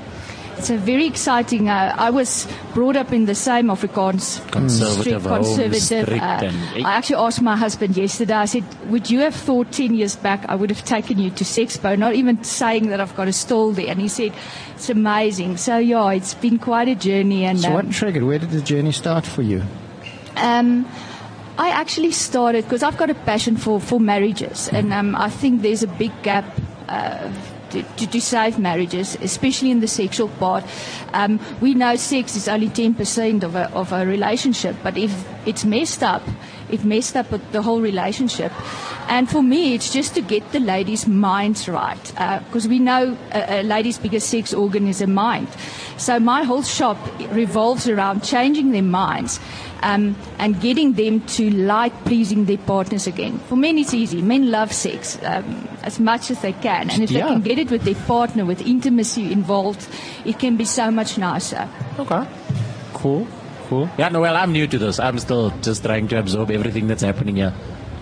it's a very exciting. Uh, I was brought up in the same Afrikaans Conservative strict conservative. uh, I actually asked my husband yesterday. I said, "Would you have thought ten years back I would have taken you to Sexpo?" Not even saying that I've got a stall there. And he said, "It's amazing." So yeah, it's been quite a journey. And So um, what triggered? Where did the journey start for you? um, I actually started because I've got a passion for, for marriages, and um, I think there's a big gap. Uh, to, to, to save marriages, especially in the sexual part. Um, we know sex is only 10% of a, of a relationship, but if it's messed up, it messed up the whole relationship. And for me, it's just to get the ladies' minds right, because we know a, a lady's biggest sex organ is a mind. So my whole shop revolves around changing their minds um, and getting them to like pleasing their partners again. For men, it's easy. Men love sex um, as much as they can, and if Yeah. they can get it with their partner, with intimacy involved, it can be so much nicer. Okay. Cool. Cool. Yeah, no, well, I'm new to this. I'm still just trying to absorb everything that's happening here.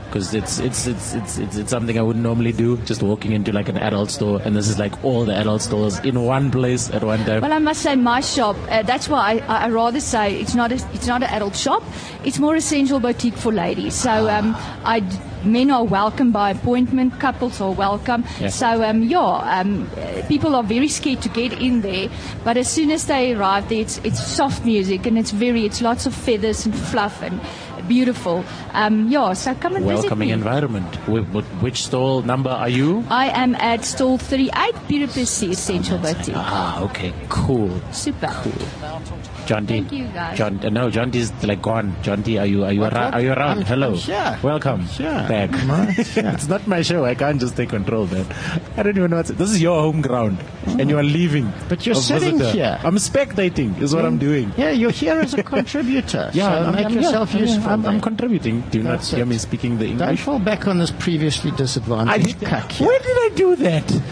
Because it's, it's, it's, it's, it's, it's something I wouldn't normally do, just walking into like an adult store, and this is like all the adult stores in one place at one time. Well, I must say, my shop. Uh, that's why I, I rather say it's not a, it's not an adult shop. It's more essential boutique for ladies. So um, I men are welcome by appointment. Couples are welcome. Yeah. So um, yeah, um, people are very scared to get in there. But as soon as they arrive there, it's it's soft music and it's very it's lots of feathers and fluff and beautiful. Um, yeah, so come and Welcoming environment. Wh- wh- which stall number are you? I am at stall 38, Piripisi Essential Boutique. Ah, okay, cool. Super. Jonty. Thank you, guys. John, uh, no, Jonty is like gone. Jonty, are you are you What, around? what? Are you around? I'm- Hello. I'm here. Welcome. Yeah. Back. it's not my show. I can't just take control, man. I don't even know what's. This is your home ground, and you are leaving. But you're sitting visitor. here. I'm spectating. Is what I'm doing. Yeah, you're here as a contributor. Yeah, so I'm, make I'm, yourself yeah, useful. I'm, I'm contributing. Do you That's not hear it. me speaking the English? Don't fall back on this previously disadvantaged cuck here. When did I do that?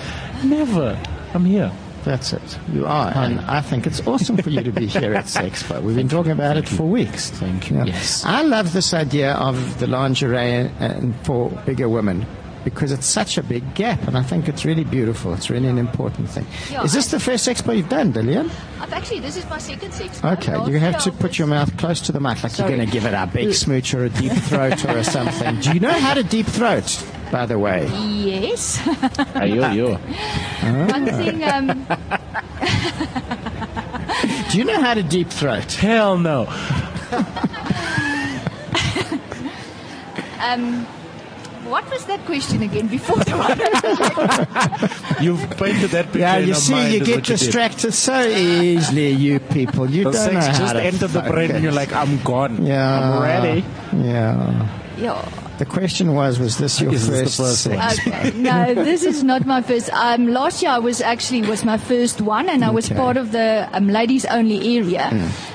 Never. I'm here. That's it. You are. And I think it's awesome for you to be here at Sexpo. We've been talking about it for weeks. Thank you. Yes. I love this idea of the lingerie and for bigger women because it's such a big gap and I think it's really beautiful. It's really an important thing. Yeah, Is this the first Expo you've done, Dillian? I've actually, this is my second sex. Okay, you have to put your mouth close to the mic like Sorry. you're going to give it a big smooch or a deep throat or something. Do you know how to deep throat, by the way? Yes. Ayo, yo. One thing, um, Do you know how to deep throat? Hell no. um, what was that question again before? You've painted that picture Yeah, you our see, mind you get what you distracted so easily, you people. You The don't know how just to entered the brain and you're like, I'm gone. Yeah, I'm ready. Yeah. yeah. The question was, was this your Is first, this the first sex? Okay. No, this is not my first. Um, last year I was actually was my first one, and I was Okay. part of the um, ladies only area,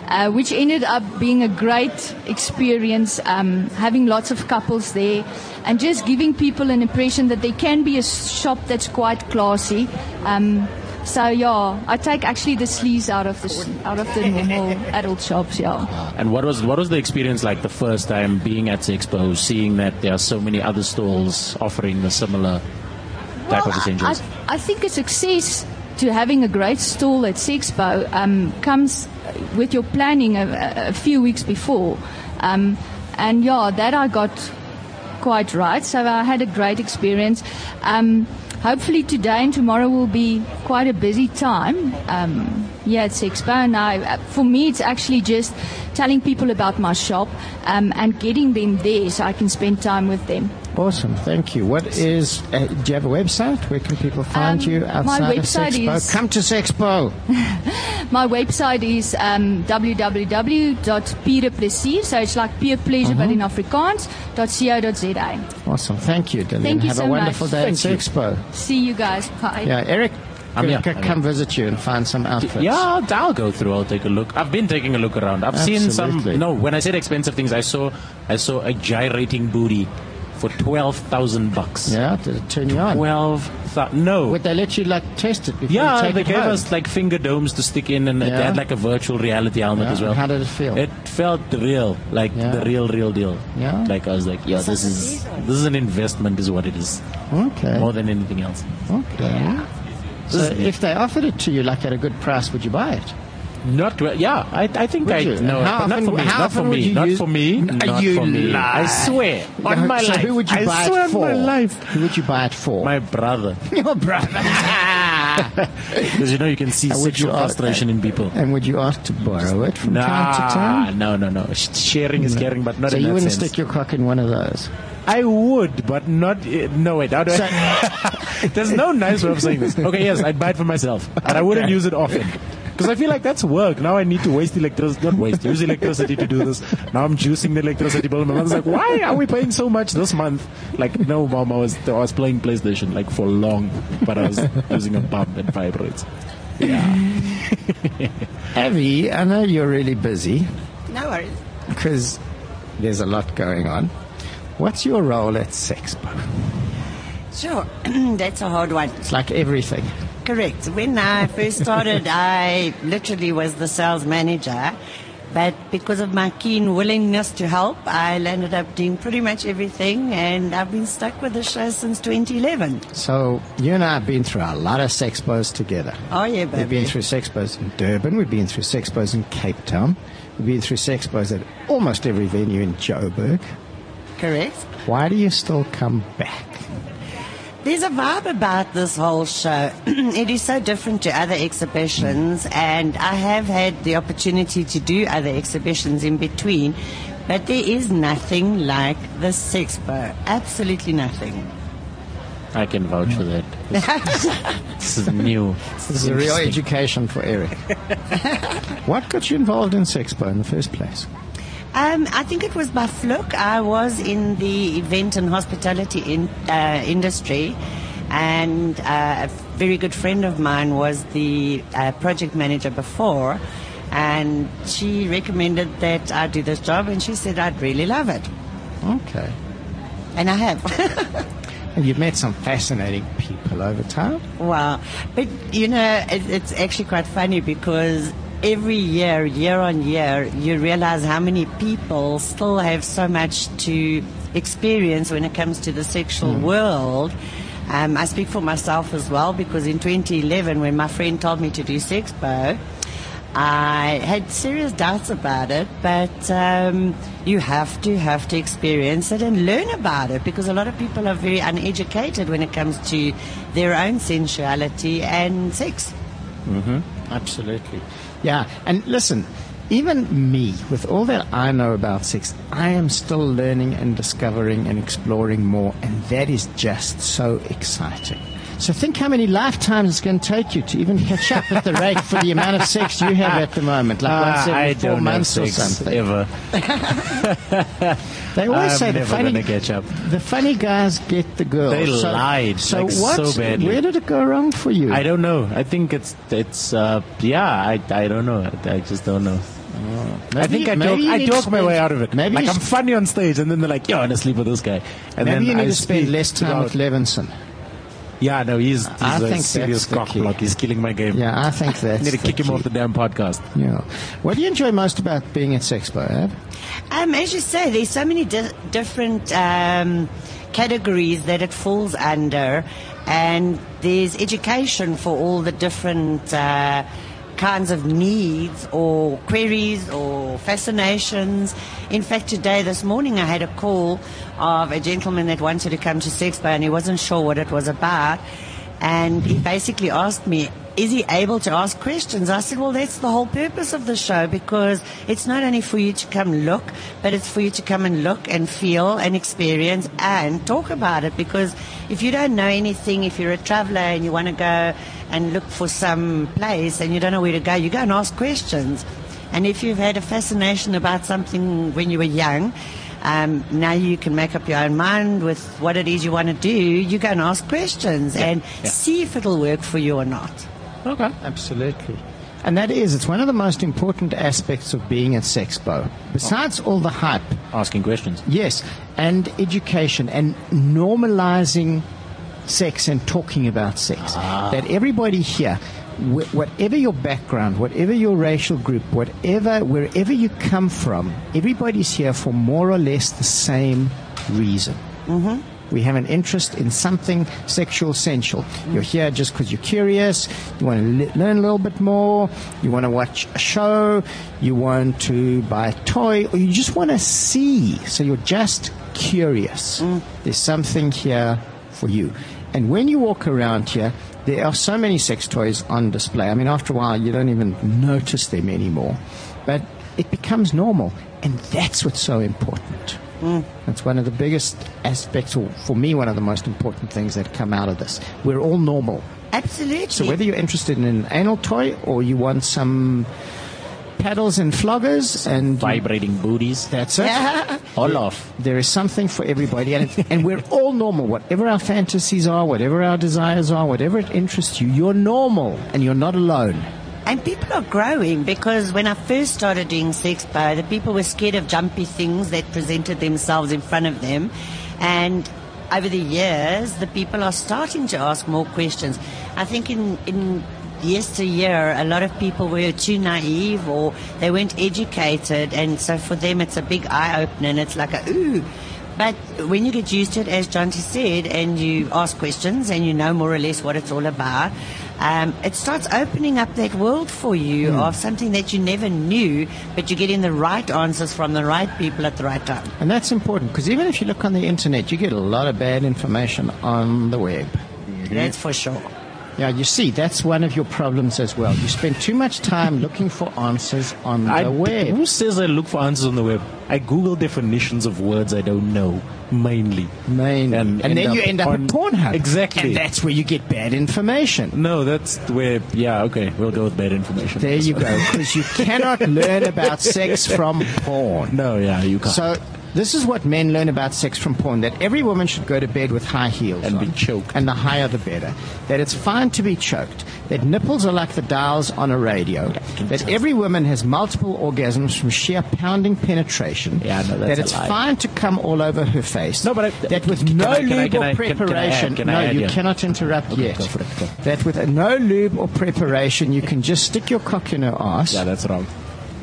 uh, which ended up being a great experience. Um, having lots of couples there, and just giving people an impression that they can be a shop that's quite classy. Um, so yeah, I take actually the sleaze out of the out of the normal adult shops. Yeah. And what was what was the experience like the first time being at Expo, seeing that there are so many other stalls offering the similar type of I, essentials? I think a success to having a great stall at Sexpo um, comes with your planning a, a few weeks before. Um, and yeah, that I got quite right. So I had a great experience. Um, hopefully today and tomorrow will be quite a busy time. Um, yeah, it's Sexpo. And I, uh, for me, it's actually just telling people about my shop um, and getting them there so I can spend time with them. Awesome, thank you. What is? Uh, do you have a website? Where can people find Um, you my outside of website Sexpo? is- Come to Sexpo. My website is um, www.piereplesier, so it's like peer pleasure but in Afrikaans, .co.za. Awesome, thank you, Dylan. Thank you have so a wonderful much. day at Thank you. Sexpo. See you guys. Bye. Yeah, Eric. I'm c- here. c- I'm come visit you and find some outfits. Yeah, I'll, I'll go through. I'll take a look. I've been taking a look around. I've seen some. No, when I said expensive things, I saw I saw a gyrating booty for twelve thousand bucks. Yeah, did it turn you on? Twelve thousand. No. Would they let you like test it before you Yeah, they it gave home? us like finger domes to stick in, and Yeah. had like a virtual reality helmet Yeah, as well. How did it feel? It felt real, like Yeah. the real, real deal. Yeah? Like I was like, yeah, this is this is an investment, is what it is, okay. more than anything else. Okay. So if they offered it to you like at a good price, would you buy it? Not well, yeah. I, I think Would I you? no, How not often- for me. Not for me. Not for me. Not you for me. lie. I swear on my so life. who would you I buy swear it on for? my life. Who would you buy it for? My brother. Your brother. Because you know you can see And sexual frustration in people. And would you ask to borrow it from time to time? no, no, no. Sharing is caring, but not so in you wouldn't sense. stick your cock in one of those. I would, but not. Uh, no, wait. How do I, there's no nice way of saying this. Okay, yes, I'd buy it for myself, but I wouldn't use it often. Because I feel like that's work. Now I need to waste electricity, not waste, use electricity to do this. Now I'm juicing the electricity bill. My mother's like, why are we paying so much this month? Like, no, mom, I was, I was playing PlayStation like for long, but I was using a pump and vibrates. Yeah. Avi, I know you're really busy No worries. because there's a lot going on. What's your role at Sexpo? Sure, that's a hard one. It's like everything. Correct. When I first started, I literally was the sales manager. But because of my keen willingness to help, I landed up doing pretty much everything, and I've been stuck with the show since 2011. So you and I have been through a lot of Sexpos together. Oh, yeah, We've been through Sexpos in Durban. We've been through Sexpos in Cape Town. We've been through Sexpos at almost every venue in Joburg. Correct. Why do you still come back? There's a vibe about this whole show. it is so different to other exhibitions, and I have had the opportunity to do other exhibitions in between, but there is nothing like the Sexpo. Absolutely nothing. I can vouch for that. This is new. This is a real education for Eric. what got you involved in Sexpo in the first place? Um, I think it was by fluke. I was in the event and hospitality in, uh, industry, and uh, a very good friend of mine was the uh, project manager before, and she recommended that I do this job, and she said I'd really love it, Okay. and I have. And you've met some fascinating people over time. Wow. But, you know, it, it's actually quite funny because every year, year on year, you realize how many people still have so much to experience when it comes to the sexual world. Um, I speak for myself as well because in 2011, when my friend told me to do Sexpo, I had serious doubts about it, but um, you have to have to experience it and learn about it because a lot of people are very uneducated when it comes to their own sensuality and sex. Mm-hmm. Absolutely. Yeah, and listen, even me, with all that I know about sex, I am still learning and discovering and exploring more, and that is just so exciting. So think how many lifetimes it's going to take you to even catch up at the rate for the amount of sex you have at the moment, like Ah, once every four months or something. ever. They always I'm say the funny, catch up. the funny guys get the girls. They so, lied, So like, what? so badly. Where did it go wrong for you? I don't know. I think it's it's uh, yeah. I I don't know. I, I just don't know. I Maybe- think I talk, I talk my way out of it. maybe like I'm funny on stage, and then they're like, "Yo, I want to sleep with this guy." And Maybe then you need I to spend less time with Levinson. Yeah, no, he's, he's I a think serious that's the cockblock. He's killing my game. Yeah, I think that's need to the kick him off the damn podcast. Yeah. What do you enjoy most about being at Sexpo, Ab? Um, as you say, there's so many di- different um, categories that it falls under, and there's education for all the different uh, kinds of needs or queries or fascinations. In fact, today, this morning, I had a call of a gentleman that wanted to come to Sexpo and he wasn't sure what it was about. And he basically asked me, is he able to ask questions? I said, well, that's the whole purpose of the show because it's not only for you to come look, but it's for you to come and look and feel and experience and talk about it. Because if you don't know anything, if you're a traveler and you want to go and look for some place and you don't know where to go, you go and ask questions. And if you've had a fascination about something when you were young, um, now you can make up your own mind with what it is you want to do. You go and ask questions and see if it'll work for you or not. Okay. Absolutely. And that is, it's one of the most important aspects of being at Sexpo. Besides all the hype. Asking questions. Yes. And education and normalizing sex and talking about sex. That everybody here, wh- whatever your background, whatever your racial group, whatever, wherever you come from, everybody's here for more or less the same reason. Mm-hmm. We have an interest in something sexual sensual. You're here just because you're curious. You want to le- learn a little bit more. You want to watch a show. You want to buy a toy, or you just want to see. So you're just curious. There's something here for you. And when you walk around here, there are so many sex toys on display. I mean, after a while, you don't even notice them anymore. But it becomes normal. And that's what's so important. Mm. That's one of the biggest aspects, or for me, one of the most important things that come out of this. We're all normal. Absolutely. So whether you're interested in an anal toy or you want some paddles and floggers and vibrating booties, that's it. All off. There is something for everybody, and, and we're all normal. Whatever our fantasies are, whatever our desires are, whatever it interests you, you're normal, and you're not alone. And people are growing because when I first started doing sex Sexpo, the people were scared of jumpy things that presented themselves in front of them. And over the years, the people are starting to ask more questions. I think in, in yesteryear, a lot of people were too naive or they weren't educated. And so for them, it's a big eye opener and it's like a, ooh. But when you get used to it, as Jonty said, and you ask questions and you know more or less what it's all about, um, it starts opening up that world for you Hmm. of something that you never knew, but you're getting the right answers from the right people at the right time. And that's important because even if you look on the internet, you get a lot of bad information on the web. That's for sure. Yeah, you see, that's one of your problems as well. You spend too much time looking for answers on the I, web. Who says I look for answers on the web? I Google definitions of words I don't know, mainly. Mainly. And, And then you end up on- at Pornhub. Exactly. And that's where you get bad information. No, that's where, yeah, okay, we'll go with bad information. There you go, because you cannot learn about sex from porn. No, yeah, you can't. So this is what men learn about sex from porn: that every woman should go to bed with high heels and be choked, and the higher the better. That it's fine to be choked. That nipples are like the dials on a radio. That every woman has multiple orgasms from sheer pounding penetration. Yeah, no, that's that a it's fine to come all over her face. No, but I, that with can no I- can lube or I- can- can preparation. can no, you cannot interrupt Okay, yet. it. That with no lube or preparation, you can just stick your cock in her ass. Yeah, that's wrong.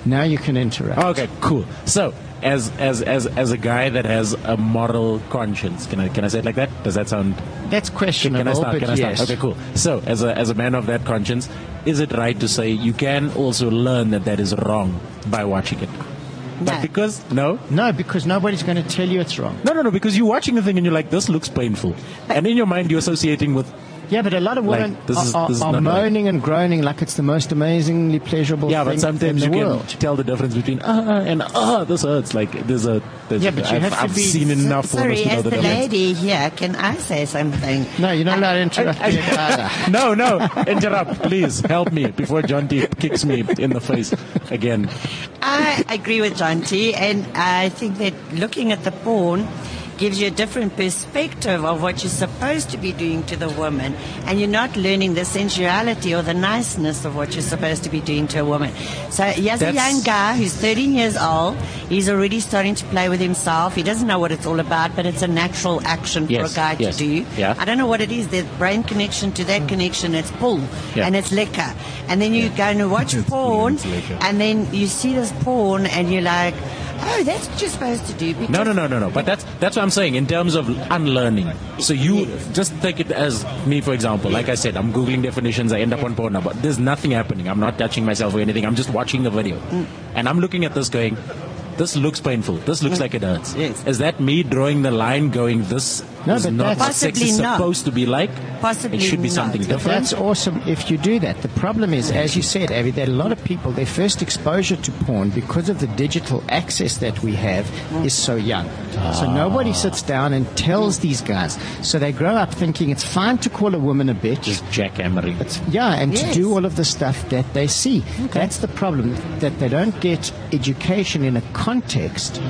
Now you can interrupt. Okay, cool. So, as as as as a guy that has a moral conscience, can I can I say it like that? Does that sound? That's questionable, Can I start? Can I start? yes. Okay, cool. So, as a as a man of that conscience, is it right to say you can also learn that that is wrong by watching it? But because no, no, because nobody's going to tell you it's wrong. No, no, no. Because you're watching the thing and you're like, this looks painful, and in your mind you're associating with. Yeah, but a lot of Like, women this is- are, are, this is are not right. moaning and groaning like it's the most amazingly pleasurable Yeah, thing but sometimes in you the can world. tell the difference between ah and ah. This hurts. Like there's a. There's Yeah, but you I've, have to I've be- seen enough pornos Sorry, to know as the the difference. lady here, can I say something? No, you're not allowed to interrupt me either. no, no, interrupt, please. Help me before Jonty kicks me in the face again. I agree with Jonty, and I think that looking at the porn gives you a different perspective of what you're supposed to be doing to the woman, and you're not learning the sensuality or the niceness of what you're supposed to be doing to a woman. So here's a That's- young guy who's 13 years old. He's already starting to play with himself. He doesn't know what it's all about, but it's a natural action for Yes, a guy yes, to do. yeah. I don't know what it is. There's brain connection to that connection. It's pull, Yeah. and it's liquor. And then you go and watch porn, and then you see this porn, and you're like, oh, that's what you're supposed to do. No, no, no, no, no. But that's that's what I'm saying in terms of unlearning. So you just take it as me, for example. Like I said, I'm googling definitions. I end up on porn but there's nothing happening. I'm not touching myself or anything. I'm just watching the video, mm. and I'm looking at this going. This looks painful. This looks mm. like it hurts. Is that me drawing the line going, this No, is but not what sex is not. supposed to be like? Possibly It should be not. something But different. That's awesome if you do that. The problem is, as you said, Avi, that a lot of people, their first exposure to porn, because of the digital access that we have, is so young. So ah. nobody sits down and tells these guys. So they grow up thinking it's fine to call a woman a bitch. Just jackhammering. yeah, and Yes. to do all of the stuff that they see. Okay. That's the problem, that they don't get education in a context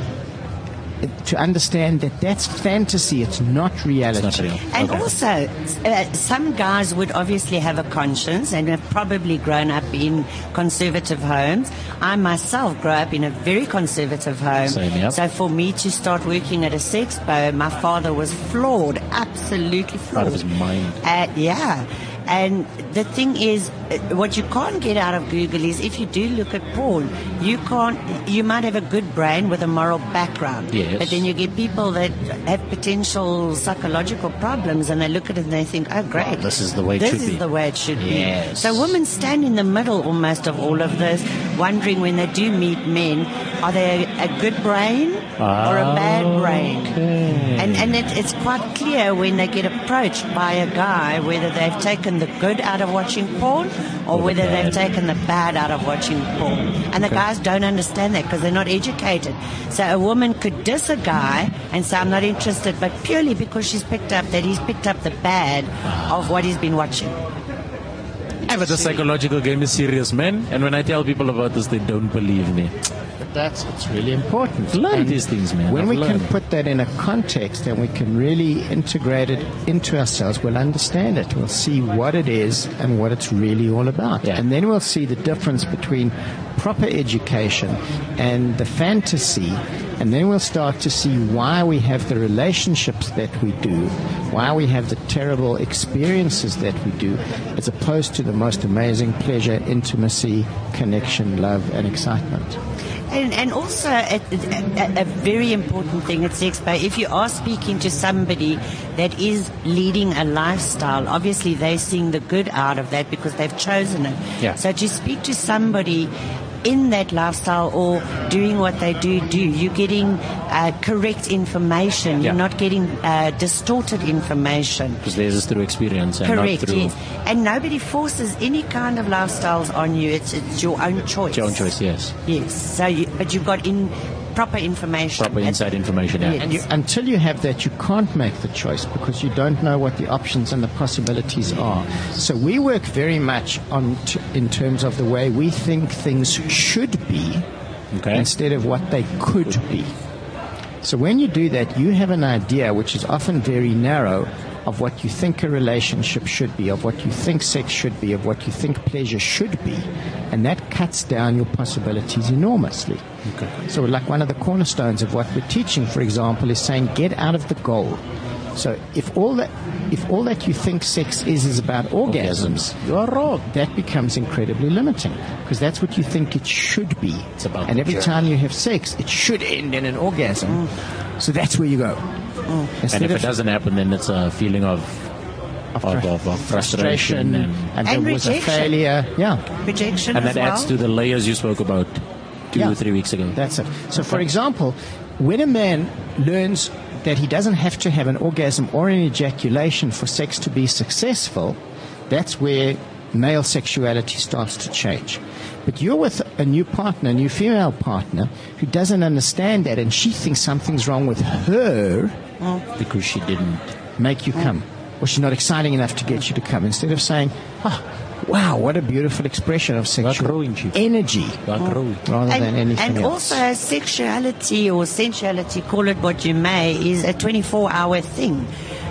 to understand that that's fantasy, it's not reality. And also, uh, some guys would obviously have a conscience and have probably grown up in conservative homes. I myself grew up in a very conservative home. Same, yep. So for me to start working at a sex bar, my father was floored, absolutely floored. Out of his mind. Uh, yeah. And the thing is, uh, what you can't get out of Google is if you do look at porn, you can't. You might have a good brain with a moral background, Yes. but then you get people that have potential psychological problems, and they look at it and they think, "Oh, great, this is the way it this should is be." the way it should Yes. be." So women stand in the middle almost of all of this, wondering when they do meet men, are they a, a good brain or a bad brain? And, and it, it's quite clear when they get approached by a guy whether they've taken the good out of watching porn or, the whether they've taken the bad out of watching porn. And the Okay. guys don't understand that because they're not educated. So a woman could diss a guy and say, I'm not interested, but purely because she's picked up that he's picked up the bad of what he's been watching. Yeah, but the psychological game is serious, man. And when I tell people about this, they don't believe me. That's it's really important. Learn And these things, man. When I've we learned. can put that in a context and we can really integrate it into ourselves, we'll understand it. We'll see what it is and what it's really all about. And then we'll see the difference between proper education and the fantasy. And then we'll start to see why we have the relationships that we do, why we have the terrible experiences that we do, as opposed to the most amazing pleasure, intimacy, connection, love, and excitement. And, and also, a, a, a very important thing at Sexpo, if you are speaking to somebody that is leading a lifestyle, obviously they're seeing the good out of that because they've chosen it. Yeah. So to speak to somebody in that lifestyle or doing what they do do, you're getting uh, correct information. Yeah. You're not getting uh, distorted information. Because theirs is through experience and Correct, not through yes. And nobody forces any kind of lifestyles on you. It's, it's your own choice. your own choice, yes. Yes. So, you, but you've got in proper information. Proper inside information, yeah. And you, until you have that, you can't make the choice because you don't know what the options and the possibilities are. So we work very much on t- in terms of the way we think things should be Okay. instead of what they could be. So when you do that, you have an idea which is often very narrow of what you think a relationship should be, of what you think sex should be, of what you think pleasure should be, and that cuts down your possibilities enormously. Okay. So, like one of the cornerstones of what we're teaching, for example, is saying get out of the goal. So, if all that if all that you think sex is is about orgasms, you are wrong. That becomes incredibly limiting because that's what you think it should be. It's about and every journey. time you have sex, it should end in an orgasm. Mm. So that's where you go. Mm. And Instead if it doesn't happen, then it's a feeling of of, of, of frustration, and, and, there was a failure. Yeah. Rejection and as that adds well. to the layers you spoke about two Yeah. or three weeks ago. That's it. So, for example, when a man learns that he doesn't have to have an orgasm or an ejaculation for sex to be successful, that's where male sexuality starts to change. But you're with a new partner, a new female partner, who doesn't understand that, and she thinks something's wrong with her Oh. because she didn't make you come, oh. or she's not exciting enough to get you to come. Instead of saying, "Oh, wow, what a beautiful expression of sexual energy," oh. rather and, than anything and else. also sexuality or sensuality, call it what you may, is a 24-hour thing.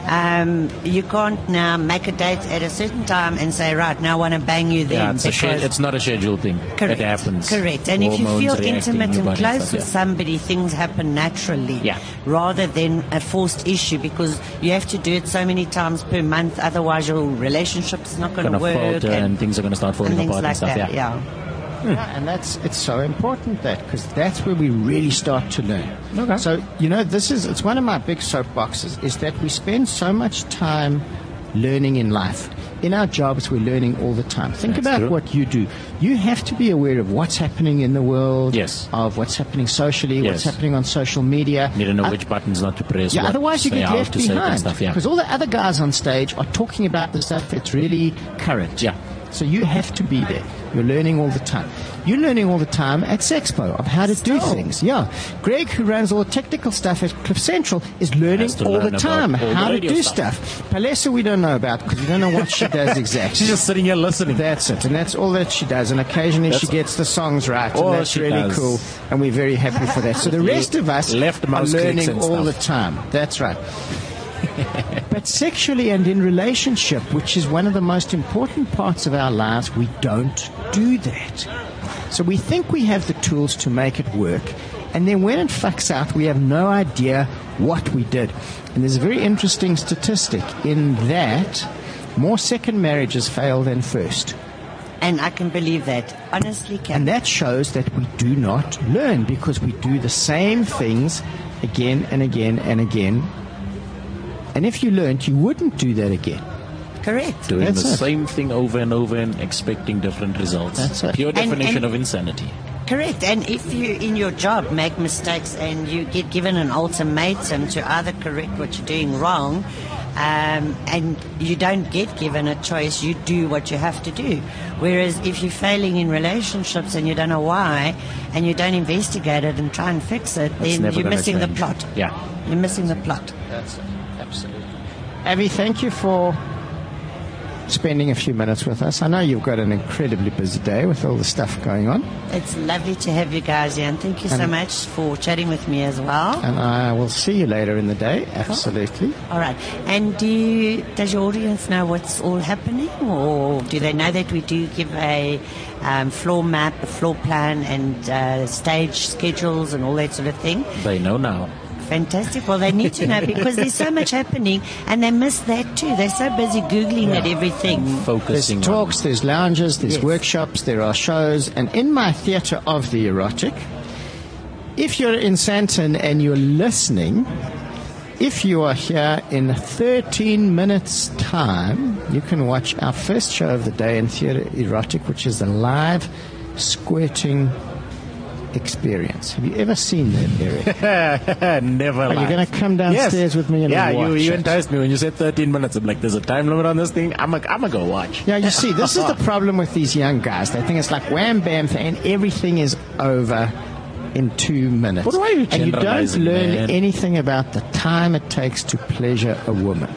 Um, you can't now make a date at a certain time and say, right, now I want to bang you then. Yeah, it's, it's not a scheduled thing. Correct. It happens. Correct. And if you feel intimate and close stuff, with yeah. somebody, things happen naturally. Yeah. Rather than a forced issue because you have to do it so many times per month, otherwise your relationship's not going to work. falter and, things are going to start falling and things apart like and stuff. that. yeah. yeah. Yeah, and that's it's so important that because that's where we really start to learn. Okay. So you know, this is it's one of my big soapboxes is that we spend so much time learning in life. In our jobs, we're learning all the time. Think That's about true. what you do. You have to be aware of what's happening in the world. Yes. Of what's happening socially, what's happening on social media. Need to know Uh, which buttons not to press. yeah, otherwise you get left to say and behind. stuff. Yeah. Because all the other guys on stage are talking about the stuff that's really current. Yeah. So you have to be there. You're learning all the time. You're learning all the time at Sexpo of how to do things. Yeah. Greg, who runs all the technical stuff at Cliff Central, is learning all learn the time all the how to do stuff. stuff. Palesa, we don't know about because we don't know what she does exactly. She's just sitting here listening. That's it, and that's all that she does. And occasionally she gets the songs right, and that's really does. cool. And we're very happy for that. So the rest of us Left are learning all the time. That's right. but sexually and in relationship, which is one of the most important parts of our lives, we don't do that. So we think we have the tools to make it work, and then when it fucks out, we have no idea what we did. And there's a very interesting statistic in that more second marriages fail than first. And I can believe that. Honestly, can. And that shows that we do not learn because we do the same things again and again and again. And if you learned, you wouldn't do that again. Correct. Doing That's the it. same thing over and over and expecting different results. That's it. Pure definition and- of insanity. Correct. And if you, in your job, make mistakes and you get given an ultimatum to either correct what you're doing wrong, um, and you don't get given a choice, you do what you have to do. Whereas if you're failing in relationships and you don't know why, and you don't investigate it and try and fix it, That's then you're gonna missing the plot. Yeah. You're missing the plot. That's it. Absolutely. Abby, thank you for spending a few minutes with us. I know you've got an incredibly busy day with all the stuff going on, It's lovely to have you guys here, and thank you so much for chatting with me as well. and I will see you later in the day. Absolutely. All right. And do you, does your audience know what's all happening, or do they know that we do give a um, floor map, a floor plan, and uh, stage schedules and all that sort of thing? They know now. Fantastic. Well, they need to know because there's so much happening, and they miss that too. They're so busy googling at everything. Mm. Focusing there's talks, there's lounges, there's Yes. workshops, there are shows, and in my theatre of the erotic, if you're in Sandton and you're listening, if you are here in 13 minutes' time, you can watch our first show of the day in Theatre Erotic, which is the live squirting experience. Have you ever seen that, Eric? Never. Are you going to come downstairs Yes. with me and yeah, watch you, you it? enticed me when you said 13 minutes. I'm like, there's a time limit on this thing. I'm like, I'm gonna go watch. Yeah, you see, this is the problem with these young guys. They think it's like wham bam, and everything is over in two minutes. But why are you and you don't learn man? anything about the time it takes to pleasure a woman.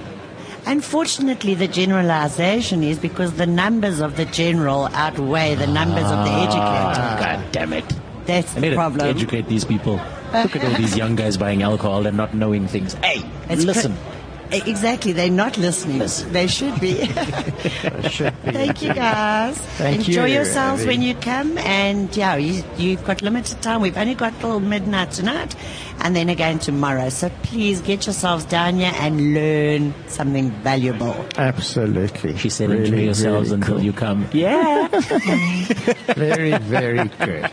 Unfortunately, the generalization is because the numbers of the general outweigh the numbers of the ah. educated. God damn it. That's I the problem. to educate these people. Look at all these young guys buying alcohol and not knowing things. Hey, It's listen. cr- Exactly, they're not listening. They should be. should be. Thank you, guys. Thank Enjoy you, yourselves Abby. when you come, and yeah, you, you've got limited time. We've only got till midnight tonight, and then again tomorrow. So please get yourselves down here and learn something valuable. Absolutely. She said, Really, enjoy yourselves really until you come. Yeah. very, very good.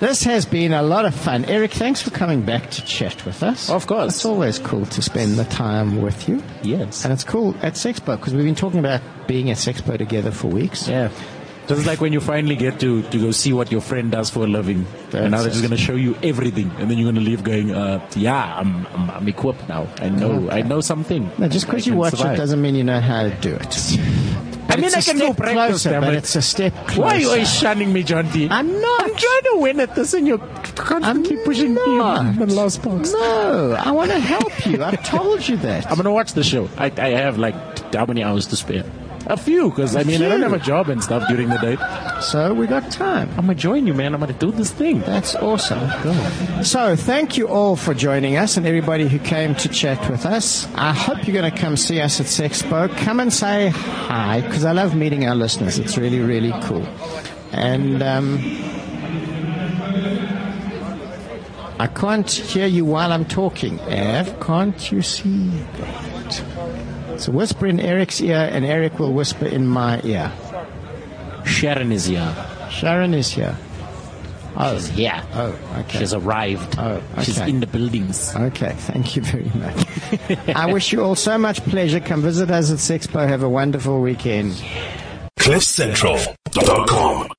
This has been a lot of fun. Eric, thanks for coming back to chat with us. Of course. It's always cool to spend the time with you. Yes. And it's cool at Sexpo because we've been talking about being at Sexpo together for weeks. Yeah. Is like when you finally get to, to go see what your friend does for a living. and now they're just going to show you everything. And then you're going to leave going, uh, yeah, I'm, I'm, I'm equipped now. I know, I know something. No, just because you watch survive. it doesn't mean you know how to do it. I mean, I can go practice, closer, but it. it's a step closer. Why are you always shunning me, Jonty? I'm not. I'm trying to win at this and you're constantly pushing me in the last box. No, I want to help you. I've told you that. I'm going to watch the show. I, I have like how many hours to spare? A few, because I mean, I don't have a job and stuff during the day. So we got time. I'm going to join you, man. I'm going to do this thing. That's awesome. So, thank you all for joining us and everybody who came to chat with us. I hope you're going to come see us at Sexpo. Come and say hi because I love meeting our listeners. It's really, really cool. And um, I can't hear you while I'm talking. Ev, can't you see? So, whisper in Eric's ear, and Eric will whisper in my ear. Sharon is here. Sharon is here. Oh. She's here. Oh, okay. She's arrived. Oh, She's in the buildings. Okay, thank you very much. I wish you all so much pleasure. Come visit us at Sexpo. Have a wonderful weekend. CliffCentral.com